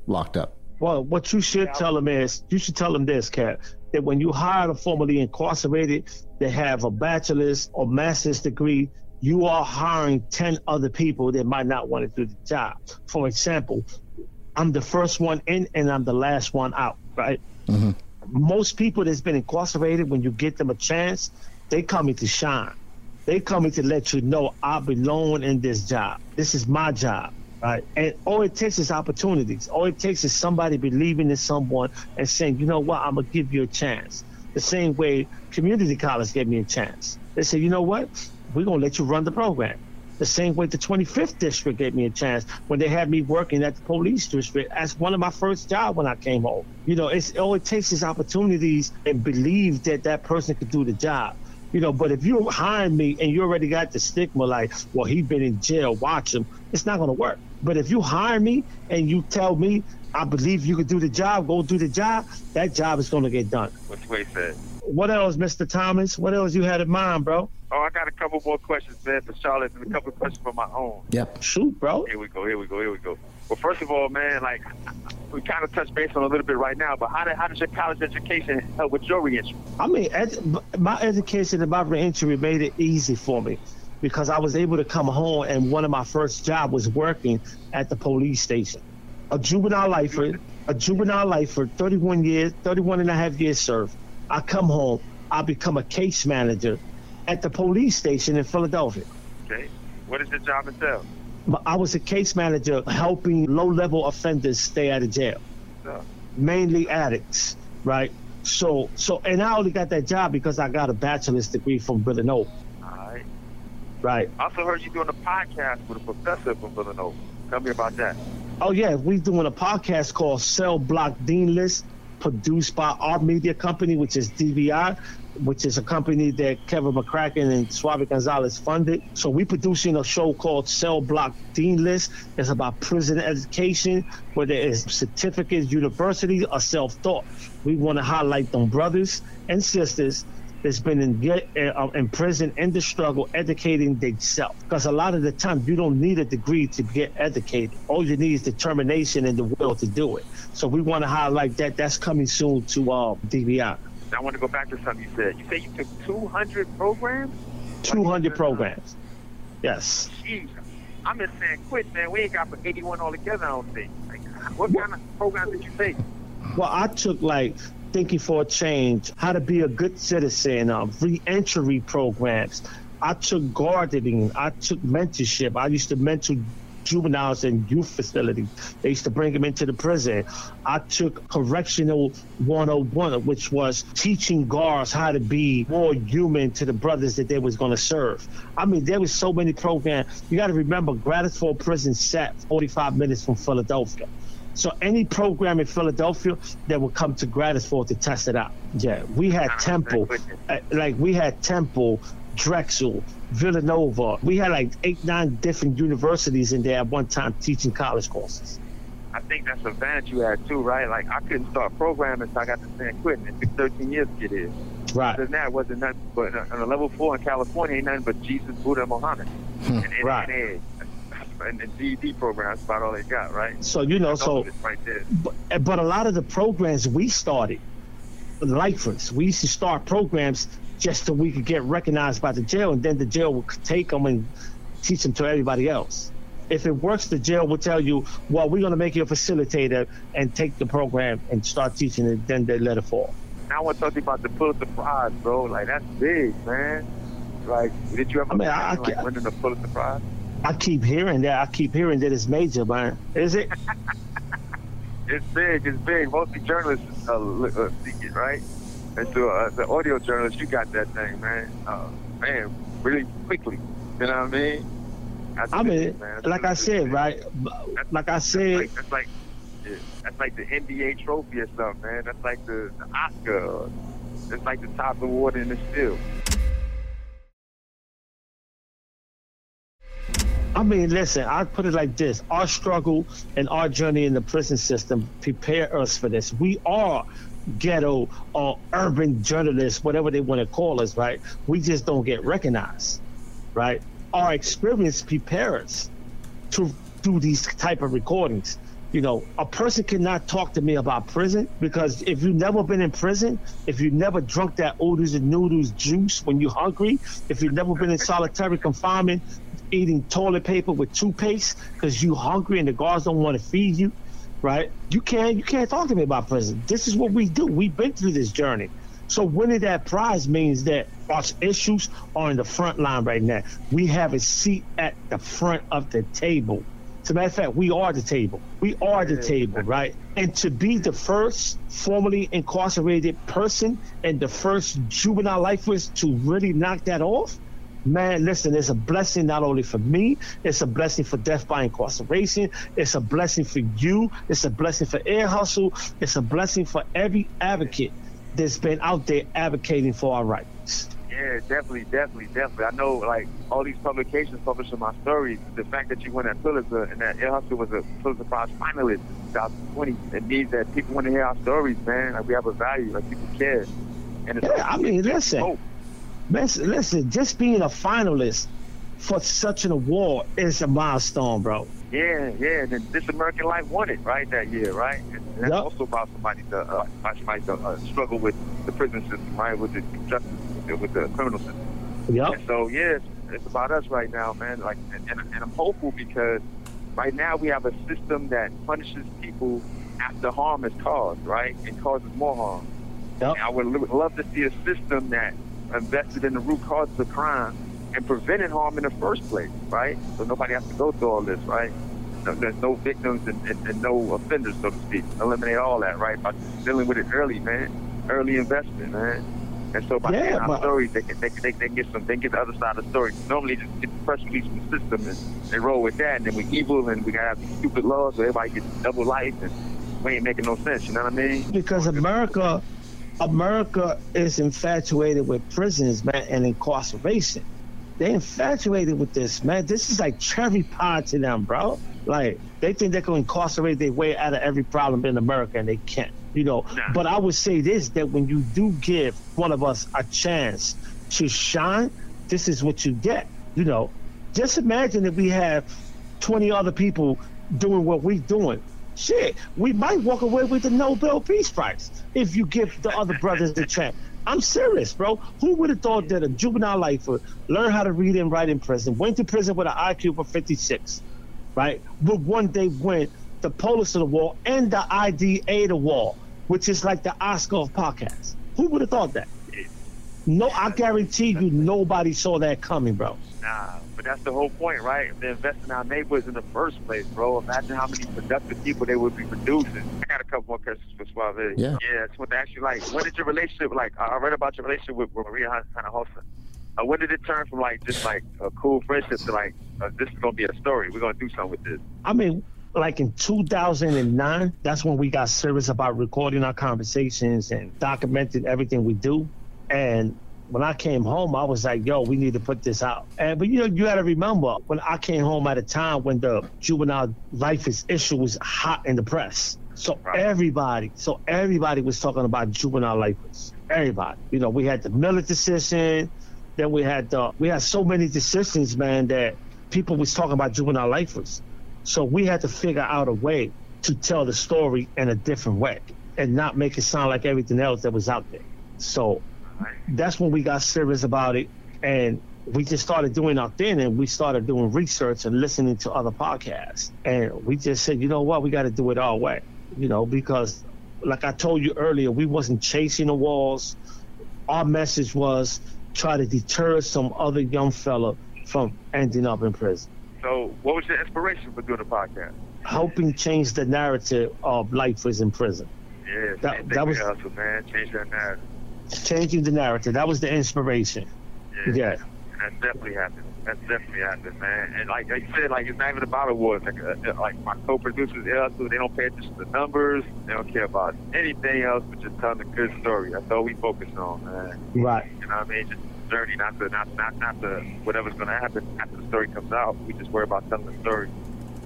locked up? Well, what you should tell them is you should tell them this, Cat, that when you hire a formerly incarcerated that have a bachelor's or master's degree, you are hiring 10 other people that might not want to do the job. For example, I'm the first one in and I'm the last one out, right? Mm-hmm. Most people that's been incarcerated, when you get them a chance, they coming to shine. They coming to let you know I belong in this job. This is my job right? And all it takes is opportunities. All it takes is somebody believing in someone and saying, you know what, I'm gonna give you a chance. The same way community college gave me a chance. They said, you know what, we're gonna let you run the program. The same way the 25th district gave me a chance when they had me working at the police district as one of my first jobs when I came home. You know, it's all it takes is opportunities and believe that that person could do the job. You know, but if you hire me and you already got the stigma like, well, he's been in jail, watch him, it's not going to work. But if you hire me and you tell me, I believe you can do the job, go do the job, that job is going to get done. What's way said? What else, Mr. Thomas? What else you had in mind, bro? Oh, I got a couple more questions, man, for Charlotte, and a couple of questions for my own. Yep. Shoot, bro. Here we go. Here we go. Here we go. Well, first of all, man, like we kind of touched base on a little bit right now, but how did how does your college education help with your reentry? I mean, ed- my education and my reentry made it easy for me because I was able to come home and one of my first job was working at the police station. A juvenile lifer, a juvenile lifer, 31 years, 31 and a half years served. I come home, I become a case manager at the police station in Philadelphia. Okay. What is the job entail? I was a case manager helping low-level offenders stay out of jail, So, mainly addicts, right? So, so, and I only got that job because I got a bachelor's degree from Villanova, all right. right? I also heard you doing a podcast with a professor from Villanova. Tell me about that. Oh yeah, We're doing a podcast called Cell Block Dean List, produced by our media company, which is DBI, which is a company that Kevin McCracken and Suave Gonzalez funded. So we're producing a show called Cell Block Dean List. It's about prison education, whether it's certificates, universities, or self-taught. We want to highlight them brothers and sisters that's been in get, uh, in prison in the struggle educating themselves because a lot of the time you don't need a degree to get educated all you need is determination and the will to do it so we want to highlight that that's coming soon to uh, Now, I want to go back to something you said. You said you took 200 programs? 200 programs yes Jeez. I'm in San Quentin, man. We ain't got but 81 altogether, I don't think. Like, what kind of programs did you take? well i took like thinking for a change how to be a good citizen um, re-entry programs i took gardening i took mentorship i used to mentor juveniles in youth facilities they used to bring them into the prison. I took correctional 101 which was teaching guards how to be more human to the brothers that they was going to serve. I mean there was so many programs you got to remember Graterford prison sat 45 minutes from philadelphia. So any program in Philadelphia that would come to Graterford to test it out. Yeah, we had Temple, uh, like we had Temple, Drexel, Villanova. We had like eight, nine different universities in there at one time teaching college courses. I think that's an advantage you had too, right? Like I couldn't start programming until I got to San Quentin. It took 13 years to get here. Right. Other than that, wasn't nothing. But uh, on a level four in California, ain't nothing but Jesus, Buddha, and Muhammad, hmm. and, and, Right. and, and, and GED programs. That's about all they got, right? So you know, so all of it right there. but, but a lot of the programs we started, lifers, we used to start programs just so we could get recognized by the jail, and then the jail would take them and teach them to everybody else. If it works, the jail will tell you, well, we're going to make you a facilitator and take the program and start teaching it, then they let it fall. Now I want to talk to you about the Pulitzer Prize, bro. Like that's big, man. Like, did you ever I mean, I- imagine, I- like winning the Pulitzer Prize? I keep hearing that. I keep hearing that it's major, man. Is it? It's big. It's big. Mostly journalists uh, li- uh, seek it, right? And so, uh, the audio journalist, you got that thing, man. Uh, man, really quickly. You know what I mean? That's I mean. That's like I said, big. right? That's- Like I That's said, like, that's like, that's like the NBA trophy or something, man. That's like the, the Oscar. It's like the top award in the field. I mean, listen, I put it like this. Our struggle and our journey in the prison system prepare us for this. We are ghetto or urban journalists, whatever they want to call us, right? We just don't get recognized, right? Our experience prepares us to do these type of recordings. You know, a person cannot talk to me about prison because if you've never been in prison, if you've never drunk that oodles and noodles juice when you're hungry, if you've never been in solitary confinement, eating toilet paper with toothpaste because you're hungry and the guards don't want to feed you, right? You can't you can't talk to me about prison. This is what we do. We've been through this journey. So winning that prize means that our issues are in the front line right now. We have a seat at the front of the table. As a matter of fact, we are the table. We are the table, right? And to be the first formerly incarcerated person and the first juvenile lifers to really knock that off, man, listen, it's a blessing not only for me, it's a blessing for death by incarceration, it's a blessing for you, it's a blessing for Ear Hustle, it's a blessing for every advocate that's been out there advocating for our rights. Yeah, definitely, definitely, definitely. I know, like, all these publications publishing my stories. The fact that you won that Pulitzer and that Ear Hustle was a Pulitzer Prize finalist in 2020, it means that people want to hear our stories, man. Like, we have a value, like, people care. And it's yeah, I mean, listen, listen, listen, just being a finalist for such an award is a milestone, bro. Yeah, yeah. And This American Life won it, right, that year, right? And that's yep. also about somebody to, uh, somebody to uh, struggle with the prison system, right, with the justice, with the criminal system. Yep. And so, yeah, it's, it's about us right now, man. Like, and, and, and I'm hopeful because right now we have a system that punishes people after harm is caused, right, and causes more harm. Yep. And I would love to see a system that invested in the root causes of crime and prevented harm in the first place, right? So nobody has to go through all this, right? No, there's no victims and, and, and, no offenders, so to speak. Eliminate all that, right? By dealing with it early, man. Early investment, man. And so by yeah, telling our stories, they can, they, can, they, can get some, they can get the other side of the story. Normally, just get the press release from the system and they roll with that, and then we evil and we gotta have these stupid laws where everybody gets double life, and we ain't making no sense. You know what I mean? Because America, America is infatuated with prisons, man, and incarceration. They infatuated with this, man. This is like cherry pie to them, bro. Like they think they can incarcerate their way out of every problem in America, and they can't. You know. Nah. But I would say this: that when you do give one of us a chance to shine, this is what you get. You know. Just imagine if we have 20 other people doing what we're doing. Shit, we might walk away with the Nobel Peace Prize if you give the other brothers a chance. I'm serious, bro. Who would have thought that a juvenile lifer learned how to read and write in prison, went to prison with an IQ of 56, right? Would one day win the Pulitzer Award and the IDA the Wall, which is like the Oscar of podcasts. Who would have thought that? No, I guarantee you, nobody saw that coming, bro. Nah, but that's the whole point, right? If they invest in our neighborhoods in the first place, bro, imagine how many productive people they would be producing. I got a couple more questions for Suave. Yeah. Yeah, I just want to ask you, like, when did your relationship, like, I read about your relationship with Maria Hinojosa. Uh, when did it turn from, like, just, like, a cool friendship to, like, uh, this is going to be a story. We're going to do something with this? I mean, like in 2009, that's when we got serious about recording our conversations and documenting everything we do. And when I came home, I was like, yo, we need to put this out. And but you know, you gotta remember when I came home at a time when the juvenile life is issue was hot in the press. So everybody, so everybody was talking about juvenile lifers. Everybody. You know, we had the Miller decision, then we had the we had so many decisions, man, that people was talking about juvenile lifers. So we had to figure out a way to tell the story in a different way and not make it sound like everything else that was out there. So that's when we got serious about it. And we just started doing our thing and we started doing research and listening to other podcasts. And we just said, you know what, we got to do it our way, you know, because like I told you earlier, we wasn't chasing the walls. Our message was try to deter some other young fella from ending up in prison. So, what was your inspiration for doing the podcast? Helping change the narrative of life is in prison. Yeah, that, that was man. Change that narrative changing the narrative. That was the inspiration. Yeah. yeah. And definitely happened. That definitely happened, man. And like, you said, like it's not even about awards. Like, uh, like my co-producers, they don't pay attention to the numbers. They don't care about anything else but just telling a good story. That's all we focus on, man. Right. You know what I mean? Just journey, not the not not not the whatever's gonna happen after the story comes out. We just worry about telling the story.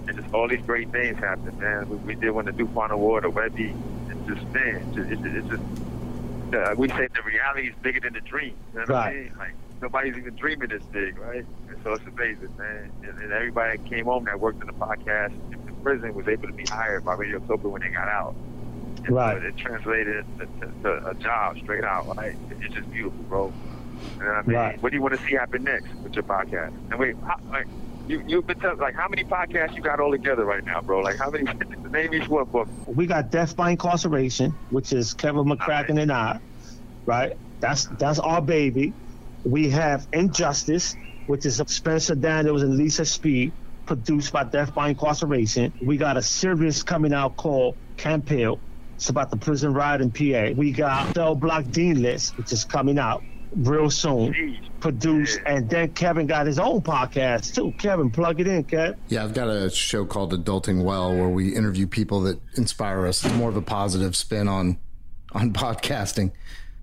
And just all these great things happen, man. We, we did win the DuPont Award, a Webby, and just man, just, it's, it's just uh, we say the reality is bigger than the dream. You know what I Right. mean? Like nobody's even dreaming this big, right? And so it's amazing, man. And, and everybody that came home that worked in the podcast in the prison was able to be hired by Radiotopia when they got out. And so Right. it translated to, to, to a job straight out, right? It's just beautiful, bro. You know what I mean? Right. What do you want to see happen next with your podcast? And wait, how, like you you've been telling like how many podcasts you got all together right now, bro? Like how many? name each one for me. We got Death by Incarceration, which is Kevin McCracken and I, right? That's that's our baby. We have Injustice, which is Spencer Daniels and Lisa Speed, produced by Death by Incarceration. We got a series coming out called Camp Hill. It's about the prison riot in PA. We got Cell Block Dean List, which is coming out real soon, Jeez. produced. And then Kevin got his own podcast too. Kevin, plug it in, Kev. Yeah, I've got a show called Adulting Well where we interview people that inspire us. It's More of a positive spin on on podcasting.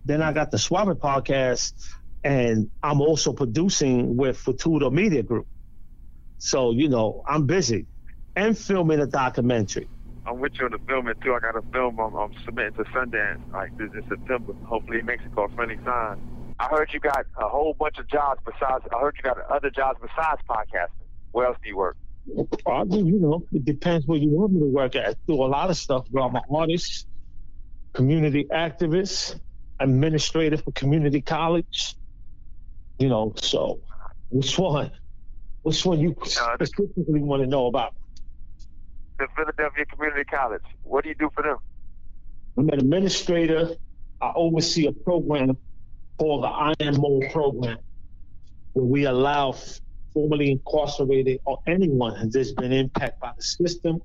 Then I got the Swabber podcast, and I'm also producing with Futuro Media Group. So, you know, I'm busy and filming a documentary. I'm with you on the filming too. I got a film I'm, I'm submitting to Sundance like this in September. Hopefully in Mexico, Friendly Sign. I heard you got a whole bunch of jobs besides. I heard you got other jobs besides podcasting. Where else do you work? I do, you know, it depends where you want me to work at. I do a lot of stuff, bro. I'm an artist, community activist, administrator for community college. You know, so which one? Which one you uh, specifically want to know about? The Philadelphia Community College. What do you do for them? I'm an administrator. I oversee a program called the IMO program, where we allow formerly incarcerated or anyone that's been impacted by the system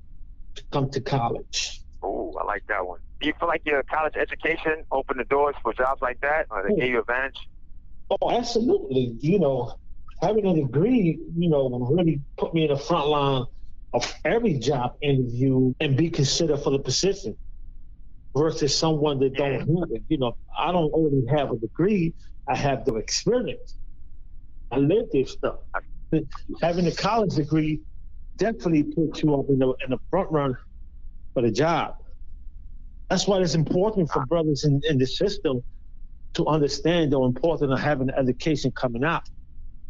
to come to college. Oh, I like that one. Do you feel like your college education opened the doors for jobs like that, or they oh. gave you advantage? Oh, absolutely. You know, having a degree, you know, really put me in the front line of every job interview and be considered for the position versus someone that don't have it. You know, I don't only have a degree, I have the experience. I lived this stuff. Having a college degree definitely puts you up in the, in the front run for the job. That's why it's important for brothers in, in the system to understand the importance of having an education coming out.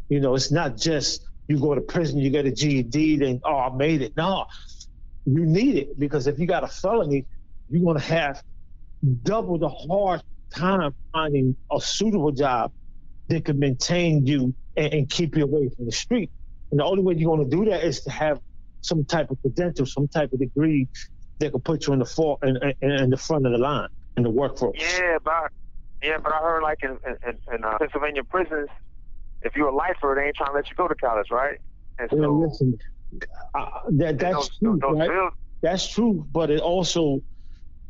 You know, it's not just you go to prison, you get a GED, then oh, I made it. No, you need it because if you got a felony, you're gonna have double the hard time finding a suitable job that can maintain you and, and keep you away from the street. And the only way you're gonna do that is to have some type of credential, some type of degree that can put you in the for in, in, in the front of the line in the workforce. Yeah, but yeah, but I heard like in in, in uh, Pennsylvania prisons, if you're a lifer, they ain't trying to let you go to college, right? And so know, listen, uh, that that's those, true, those right? That's true, but it also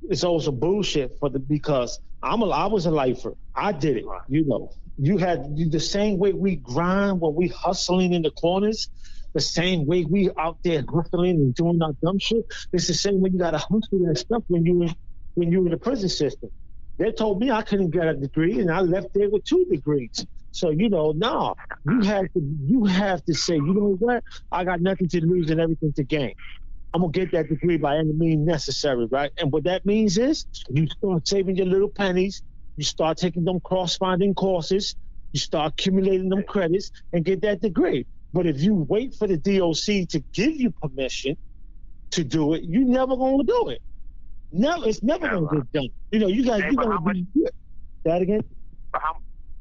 it's also bullshit for the because I'm a I was a lifer. I did it. You know, you had you, the same way we grind when we hustling in the corners, the same way we out there hustling and doing our dumb shit. It's the same way you got to hustle that stuff when you when you in the prison system. They told me I couldn't get a degree, and I left there with two degrees. So you know, no, you have to you have to say, you know what? I got nothing to lose and everything to gain. I'm gonna get that degree by any means necessary, right? And what that means is you start saving your little pennies, you start taking them cross-finding courses, you start accumulating them credits and get that degree. But if you wait for the DOC to give you permission to do it, you never gonna do it. Never, it's never gonna get done. You know, you got Hey, you gotta be good. That again? but how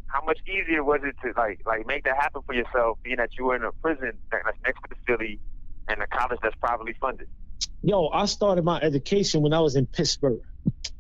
how much easier was it to like like make that happen for yourself, being that you were in a prison that- that's next to the city and a college that's privately funded? Yo, I started my education when I was in Pittsburgh,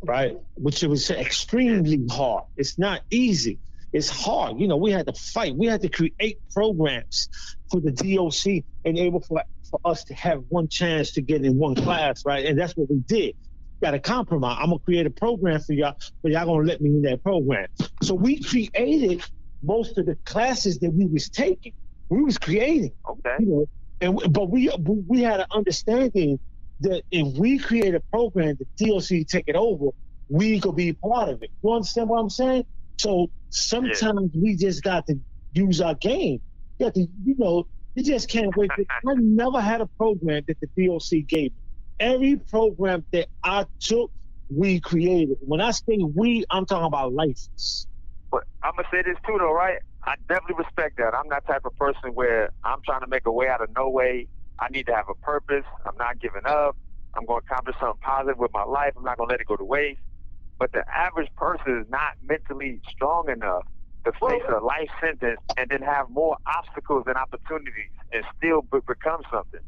right? Which it was extremely hard. It's not easy. It's hard. You know, we had to fight. We had to create programs for the DOC and able for, for us to have one chance to get in one class, right? And that's what we did. Got a compromise. I'm gonna create a program for y'all, but y'all gonna let me in that program. So we created most of the classes that we was taking. We was creating. Okay. You know, and but we we had an understanding that if we create a program, the DOC take it over, we could be part of it. You understand what I'm saying? So sometimes we just got to use our game. You got to, you know, you just can't wait. To, I never had a program that the DOC gave me. Every program that I took we created. When I say we, I'm talking about license. But I'm gonna say this too, though, right? I definitely respect that. I'm that type of person where I'm trying to make a way out of no way. I need to have a purpose. I'm not giving up. I'm going to accomplish something positive with my life. I'm not going to let it go to waste. But the average person is not mentally strong enough to face a life sentence and then have more obstacles and opportunities and still be- become something.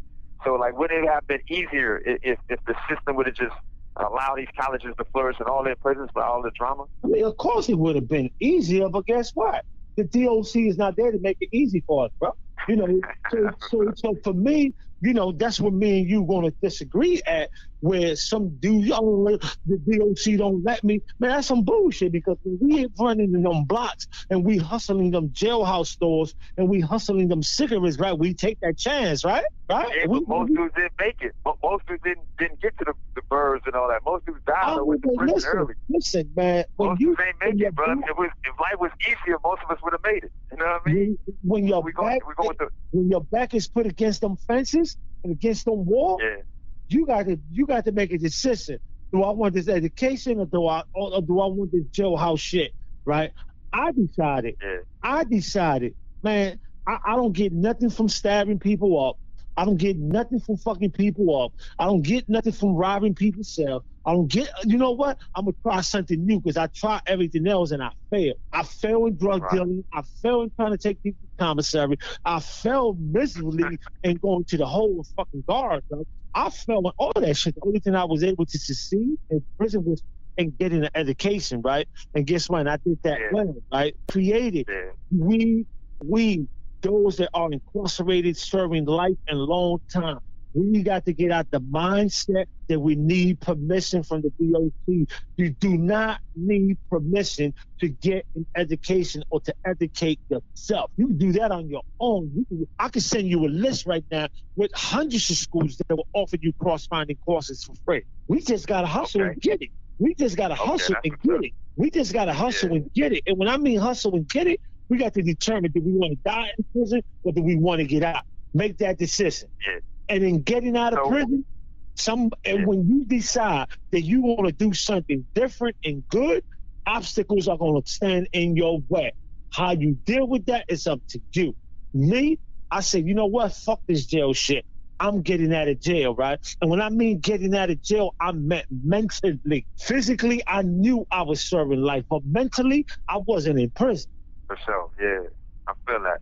So, like, would it have been easier if, if the system would have just allowed these colleges to flourish and all their prisons for all the drama? I mean, of course it would have been easier, but guess what? The DOC is not there to make it easy for us, bro. You know, so, so, so for me, you know, that's what me and you going to disagree at, where some dude, oh, the DOC don't let me. Man, that's some bullshit because when we running in them blocks and we hustling them jailhouse stores and we hustling them cigarettes, right? We take that chance, right? Right? Yeah, We- but most dudes didn't make it. but Most dudes didn't didn't get to the, birds and all that. Most Oh, or went to prison listen, early. listen, man. When Most you dudes ain't make it, bro. If was if life was easier, most of us would have made it. You know what I mean? when, your We go back we go with the when your back is put against them fences and against them wall, yeah. you got to you got to make a decision. Do I want this education or do I or do I want this jailhouse shit? Right? I decided. Yeah. I decided, man. I, I don't get nothing from stabbing people up. I don't get nothing from fucking people up. I don't get nothing from robbing people's cell. I don't get. You know what? I'm gonna try something new because I tried everything else and I failed. I failed in drug Right. dealing. I failed in trying to take people to commissary. I failed miserably in going to the whole fucking guard. Bro. I failed in all that shit. The only thing I was able to succeed in prison was in getting an education, right? And guess what? I did that Yeah. well, right? Created Yeah. we we those that are incarcerated serving life and long time we got to get out the mindset that we need permission from the DOC. You do not need permission to get an education or to educate yourself. You can do that on your own. You I can send you a list right now with hundreds of schools that will offer you cross-finding courses for free. We just got to hustle Okay. and get it. We just got to Okay, hustle and get it. We just got to hustle Yeah. and get it. And when I mean hustle and get it, we got to determine do we want to die in prison or do we want to get out? Make that decision. Yeah. And in getting out of So- prison, some and Yeah. when you decide that you want to do something different and good, obstacles are going to stand in your way. How you deal with that is up to you. Me, I say, you know what? Fuck this jail shit. I'm getting out of jail, right? And when I mean getting out of jail, I meant mentally. Physically, I knew I was serving life, but mentally, I wasn't in prison. For sure. Yeah. I feel that.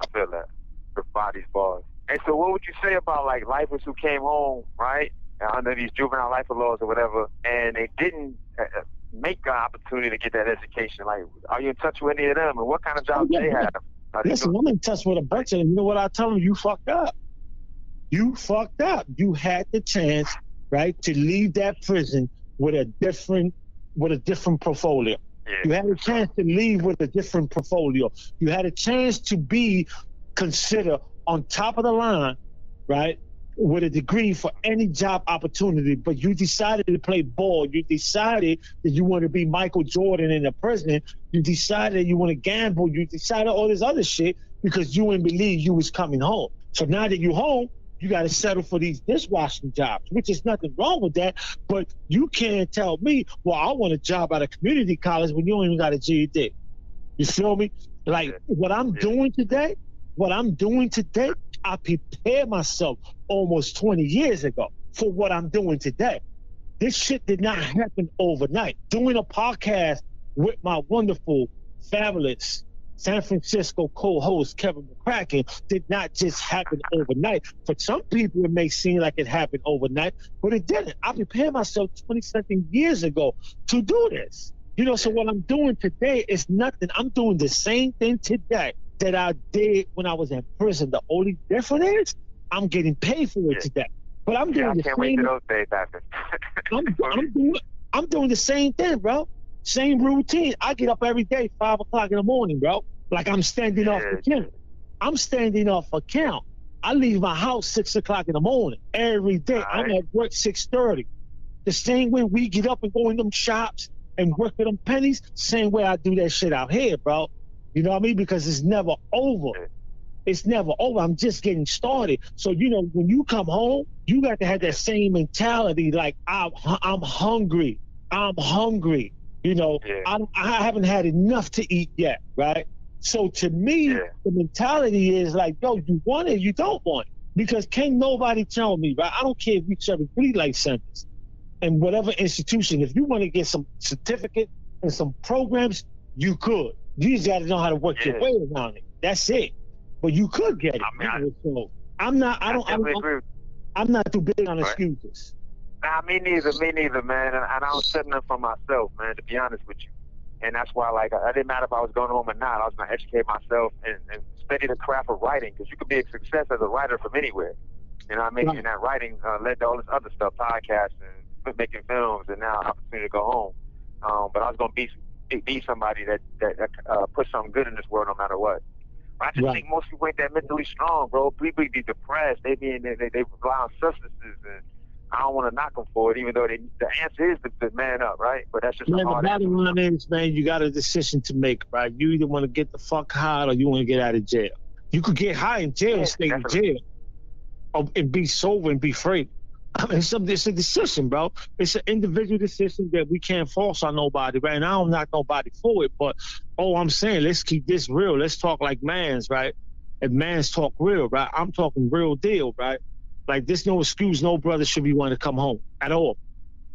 I feel that. The body's bars. And so what would you say about like lifers who came home, right? Under these juvenile life laws or whatever, and they didn't uh, uh, make an opportunity to get that education. Like, are you in touch with any of them, and what kind of jobs yeah, they yeah. have? Are Listen, I'm in touch with a bunch of them. You know what I tell them? You fucked up. You fucked up. You had the chance, right, to leave that prison with a different, with a different portfolio. Yeah, You had a chance to leave with a different portfolio. You had a chance to be considered on top of the line, right? With a degree for any job opportunity, but you decided to play ball. You decided that you want to be Michael Jordan in the president. You decided you want to gamble. You decided all this other shit because you didn't believe you was coming home. So now that you're home, you got to settle for these dishwashing jobs, which is nothing wrong with that. But you can't tell me, well, I want a job at a community college when you don't even got a GED. You feel me? Like what I'm doing today, what I'm doing today, I prepared myself almost 20 years ago for what I'm doing today. This shit did not happen overnight. Doing a podcast with my wonderful, fabulous San Francisco co-host Kevin McCracken did not just happen overnight. For some people, it may seem like it happened overnight, but it didn't. I prepared myself 20 something years ago to do this. You know, so what I'm doing today is nothing. I'm doing the same thing today that I did when I was in prison. The only difference is I'm getting paid for it today. But I'm doing yeah, I the can't wait same. till those days happen. I'm, I'm doing I'm doing the same thing, bro. Same routine. I get up every day, five o'clock in the morning, bro. Like I'm standing off the Yeah. count. I'm standing off a count. I leave my house six o'clock in the morning every day. I'm at work six thirty. The same way we get up and go in them shops and work for them pennies, same way I do that shit out here, bro. You know what I mean? Because it's never over. It's never over. I'm just getting started. So you know, when you come home, you got to have that same mentality. Like I'm, I'm hungry. I'm hungry. You know, Yeah. I, I haven't had enough to eat yet, right? So to me, Yeah. the mentality is like, yo, you want it, you don't want it. Because can't nobody tell me, right? I don't care if you serve a three life sentence in whatever institution. If you want to get some certificate and some programs, you could. You just got to know how to work your way around it. That's it. But you could get it. I mean, I- you know, so I'm not. I don't. I definitely don't agree with I'm not too big on Right. excuses. Nah, me neither, me neither, man. And, and I don't set nothing for myself, man, to be honest with you. And that's why, like, I, didn't matter if I was going home or not. I was going to educate myself and, and study the craft of writing because you could be a success as a writer from anywhere. You know what I mean? Right. And that writing uh, led to all this other stuff, podcasts and making films, and now opportunity to go home. Um, but I was going to be, be somebody that that, that uh, put something good in this world, no matter what. But I just Right. think most people ain't that mentally strong, bro. People be depressed. They be in, they, they, they rely on substances, and I don't want to knock them for it, even though they, the answer is to, to man up, right? But that's just a Man, the bottom line is, man, you got a decision to make, right? You either want to get the fuck high or you want to get out of jail. You could get high in jail Yeah, and stay definitely. in jail, or, and be sober and be free. I mean, it's, a, it's a decision, bro. It's an individual decision that we can't force on nobody, right? And I don't knock nobody for it, but oh, I'm saying let's keep this real. Let's talk like mans, right? And mans talk real, right? I'm talking real deal, right? Like there's no excuse no brother should be wanting to come home at all,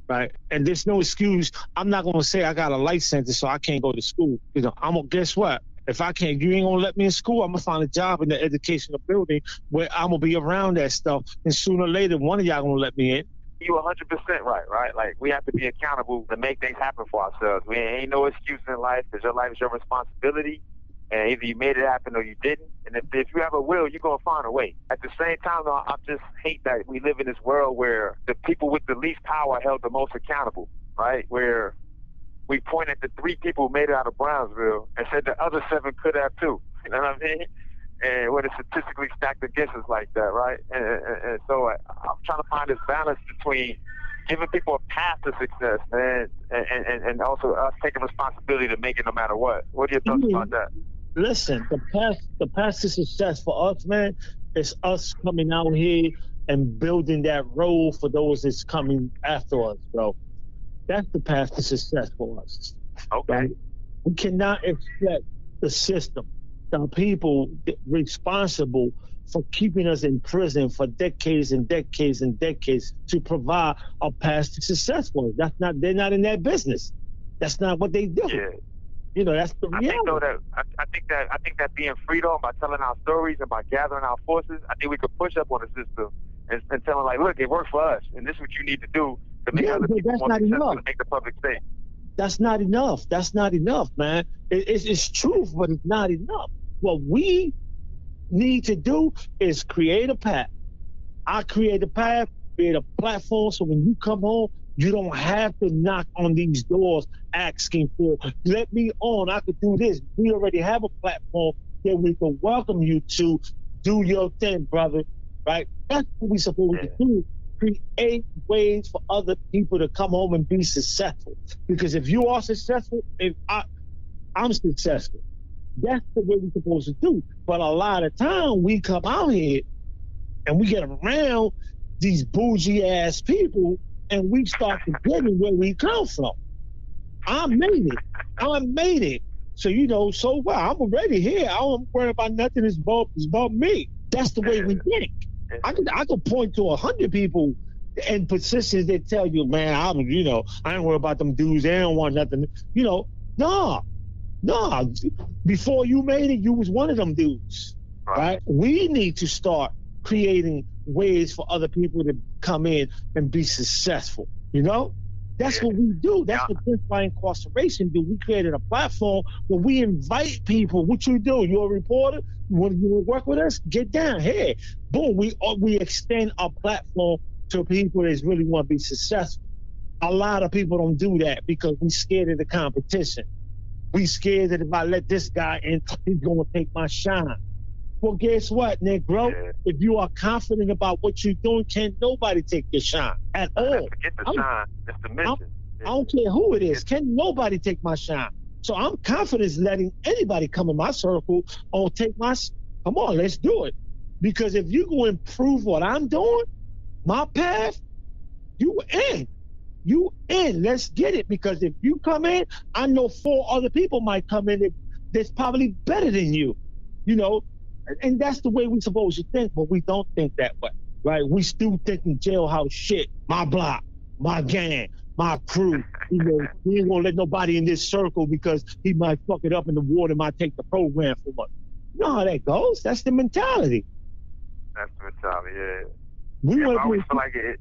right? And there's no excuse. I'm not gonna say I got a life sentence so I can't go to school. You know, I'm gonna guess what? If I can't, you ain't gonna let me in school. I'm gonna find a job in the educational building where I'm gonna be around that stuff. And sooner or later, one of y'all gonna let me in. you 100% right, right? Like, we have to be accountable to make things happen for ourselves. We ain't no excuse in life because your life is your responsibility. And either you made it happen or you didn't. And if, if you have a will, you're going to find a way. At the same time, though, I just hate that we live in this world where the people with the least power are held the most accountable, right? Where we point at the three people who made it out of Brownsville and said the other seven could have too. You know what I mean? And when it's statistically stacked against us like that, right? And, and, and so I, I'm trying to find this balance between giving people a path to success, man, and, and, and also us taking responsibility to make it no matter what. What are your thoughts Mhm. about that? Listen, the path the path to success for us, man, is us coming out here and building that road for those that's coming after us, bro. That's the path to success for us. Okay. Right? We cannot expect the system, the people responsible for keeping us in prison for decades and decades and decades to provide a path to success for us. That's not they're not in that business. That's not what they do. Yeah. You know, that's the I think though that I, I think that I think that being free though by telling our stories and by gathering our forces, I think we could push up on the system and, and tell them like, look, it worked for us, and this is what you need to do to make Yeah, other people that's more not successful enough. to make the public safe. that's not enough. That's not enough, man. It, it's, it's truth, but it's not enough. What we need to do is create a path. I create a path, create a platform, so when you come home, you don't have to knock on these doors asking for, let me on, I could do this. We already have a platform that we can welcome you to do your thing, brother. Right? That's what we're supposed to do. Create ways for other people to come home and be successful. Because if you are successful, if I, I'm successful, that's the way we're supposed to do. But a lot of time we come out here and we get around these bougie ass people and we start forgetting where we come from. I made it. I made it. So you know, so what? I'm already here. I don't worry about nothing. It's about, it's about me. That's the way we think. I could I could point to a hundred people in positions that tell you, man, I'm you know, I ain't worry about them dudes. They don't want nothing. You know, nah, nah. Before you made it, you was one of them dudes. Right? We need to start creating ways for other people to come in and be successful. You know? That's what we do. That's what this by incarceration do. We created a platform where we invite people. What you do? You're a reporter. You want to work with us? Get down here. Boom. We uh, we extend our platform to people that really want to be successful. A lot of people don't do that because we scared of the competition. We scared that if I let this guy in, he's gonna take my shine. Well, guess what, Negro? If you are confident about what you're doing, can't nobody take your shine at all. Forget the I'm- shine. It's the mission. I don't care who it is. Can nobody take my shine? So I'm confident letting anybody come in my circle or take my. Come on, let's do it. Because if you go improve what I'm doing, my path, you in. You in? Let's get it because if you come in, I know four other people might come in that, that's probably better than you. You know, and that's the way we supposed to think, but we don't think that way, right? We still thinking jailhouse shit. My block, my gang, my crew. You know, we ain't gonna let nobody in this circle because he might fuck it up in the water, might take the program from us. You know how that goes. That's the mentality. That's the mentality, yeah. We Yeah, I always feel like it,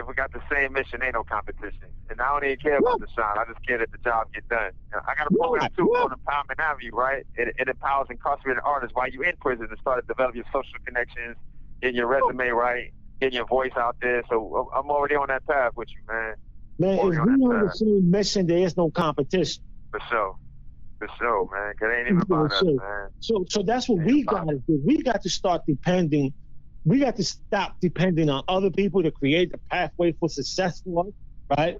if we got the same mission, ain't no competition. And I don't even care about the shine. I just care that the job get done. I got a program too called Empowerment Avenue, right? It, it empowers incarcerated artists while you in prison to start to develop your social connections, getting your resume right, getting your voice out there. So I'm already on that path with you, man. man, if we on the same mission, there is no competition. For sure. For sure, man. 'Cause it ain't even about us, man. So so that's what we got to do. We got to start depending. We got to stop depending on other people to create the pathway for success for us, right?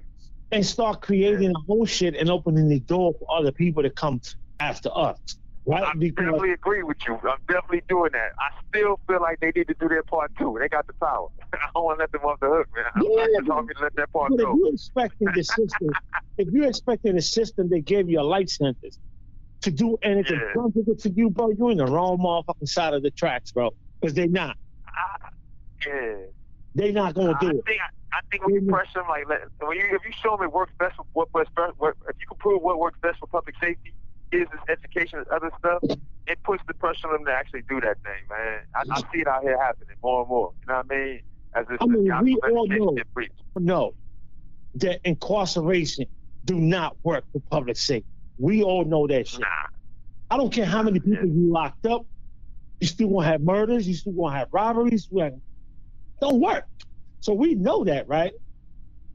And start creating our own shit and opening the door for other people to come after us, right? I Because definitely agree with you. I'm definitely doing that. I still feel like they need to do their part too. They got the power. I don't want to let them off the hook, man. I'm Yeah, not just to let that part But if go. you're expecting the system, if you're expecting a system that gave you a life sentence to do anything Yeah. to you, bro, you're in the wrong motherfucking side of the tracks, bro. Because they're not. Yeah. They're not gonna I do it. think I think when you pressure them, like let, when you if you show them it works best for what works best, what, if you can prove what works best for public safety, is this education and other stuff, it puts the pressure on them to actually do that thing, man. I, I see it out here happening more and more. You know what I mean? As this I mean, we all know. know that incarceration do not work for public safety. We all know that shit. I don't care how many people you locked up. You still gonna have murders. You still gonna have robberies. Have- Don't work. So we know that, right?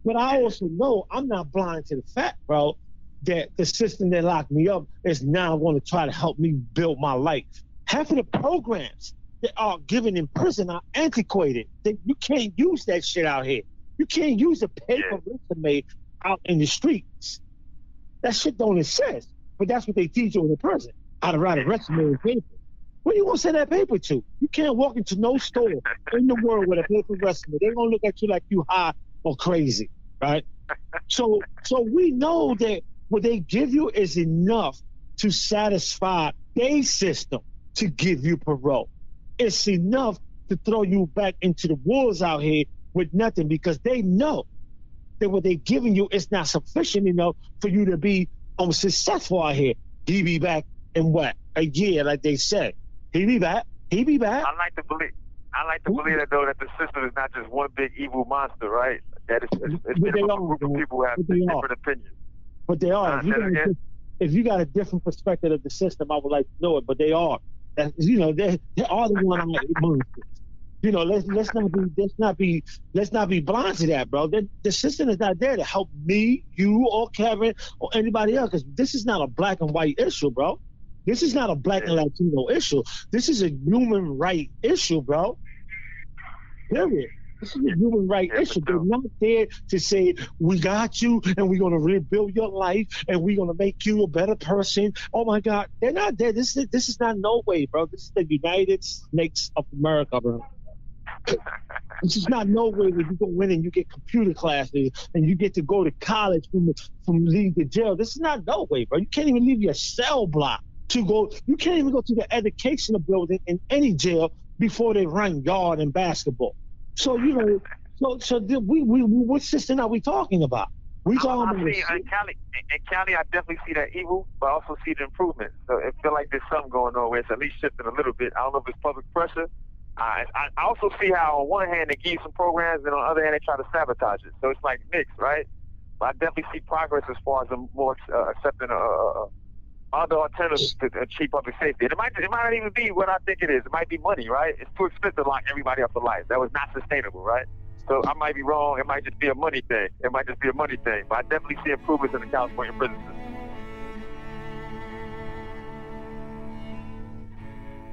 But I also know I'm not blind to the fact, bro, that the system that locked me up is now going to try to help me build my life. Half of the programs that are given in prison are antiquated. They, you can't use that shit out here. You can't use a paper resume out in the streets. That shit don't exist. But that's what they teach you in the prison. How to write a resume in paper. Where you gonna send that paper to? You can't walk into no store in the world with a paper resume. They're gonna look at you like you high or crazy, right? So so we know that what they give you is enough to satisfy their system to give you parole. It's enough to throw you back into the wolves out here with nothing because they know that what they're giving you is not sufficient enough for you to be um, successful out here. He be back in what? A year, like they said. He be back. He be back. I like to believe. I like to believe that though that the system is not just one big evil monster, right? That it's, it's, it's But made they up of are, a group of people who have they are. different opinions. But they are. If you, got a, if you got a different perspective of the system, I would like to know it. But they are. That, you know, they they are the one eyed monsters. You know, let's let's not be let's not be let's not be blind to that, bro. The, the system is not there to help me, you, or Kevin, or anybody else. Because this is not a black and white issue, bro. This is not a black and Latino issue. This is a human right issue, bro. Period. This is a human right issue. They're not there to say we got you and we're gonna rebuild your life and we're gonna make you a better person. Oh my God, they're not there. This is this is not no way, bro. This is the United Snakes of America, bro. This is not no way that you go in and you get computer classes and you get to go to college from from leave the jail. This is not no way, bro. You can't even leave your cell block to go. You can't even go to the educational building in any jail before they run yard and basketball. So you know, so so we we we- what system are we talking about? We I, talking I about see in Cali, in Cali, I definitely see that evil, but I also see the improvement. So it feel like there's something going on where it's at least shifting a little bit. I don't know if it's public pressure. I, I I also see how on one hand they give you some programs, and on the other hand they try to sabotage it. So it's like mixed, right? But I definitely see progress as far as them more uh, accepting uh, other alternatives to achieve public safety. And it might it might not even be what I think it is. It might be money, right? It's too expensive to lock everybody up for life. That was not sustainable, right? So I might be wrong. It might just be a money thing. It might just be a money thing. But I definitely see improvements in the California prison system.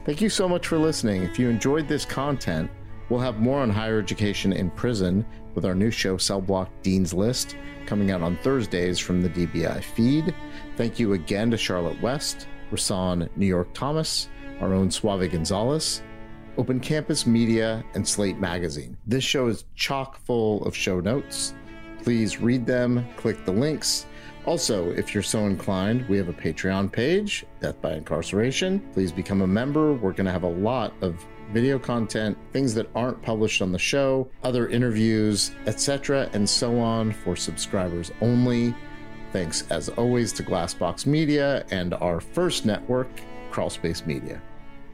Thank you so much for listening. If you enjoyed this content, we'll have more on higher education in prison with our new show, Cell Block Dean's List, coming out on Thursdays from the DBI feed. Thank you again to Charlotte West, Rahsaan New York Thomas, our own Suave Gonzalez, Open Campus Media, and Slate Magazine. This show is chock full of show notes. Please read them, click the links. Also, if you're so inclined, we have a Patreon page, Death by Incarceration. Please become a member. We're going to have a lot of video content, things that aren't published on the show, other interviews, etc., and so on for subscribers only. Thanks as always to Glassbox Media and our first network, Crawlspace Media.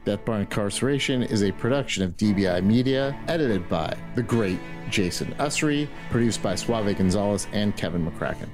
Death by Incarceration is a production of DBI Media, edited by the great Jason Usry, produced by Suave Gonzalez and Kevin McCracken.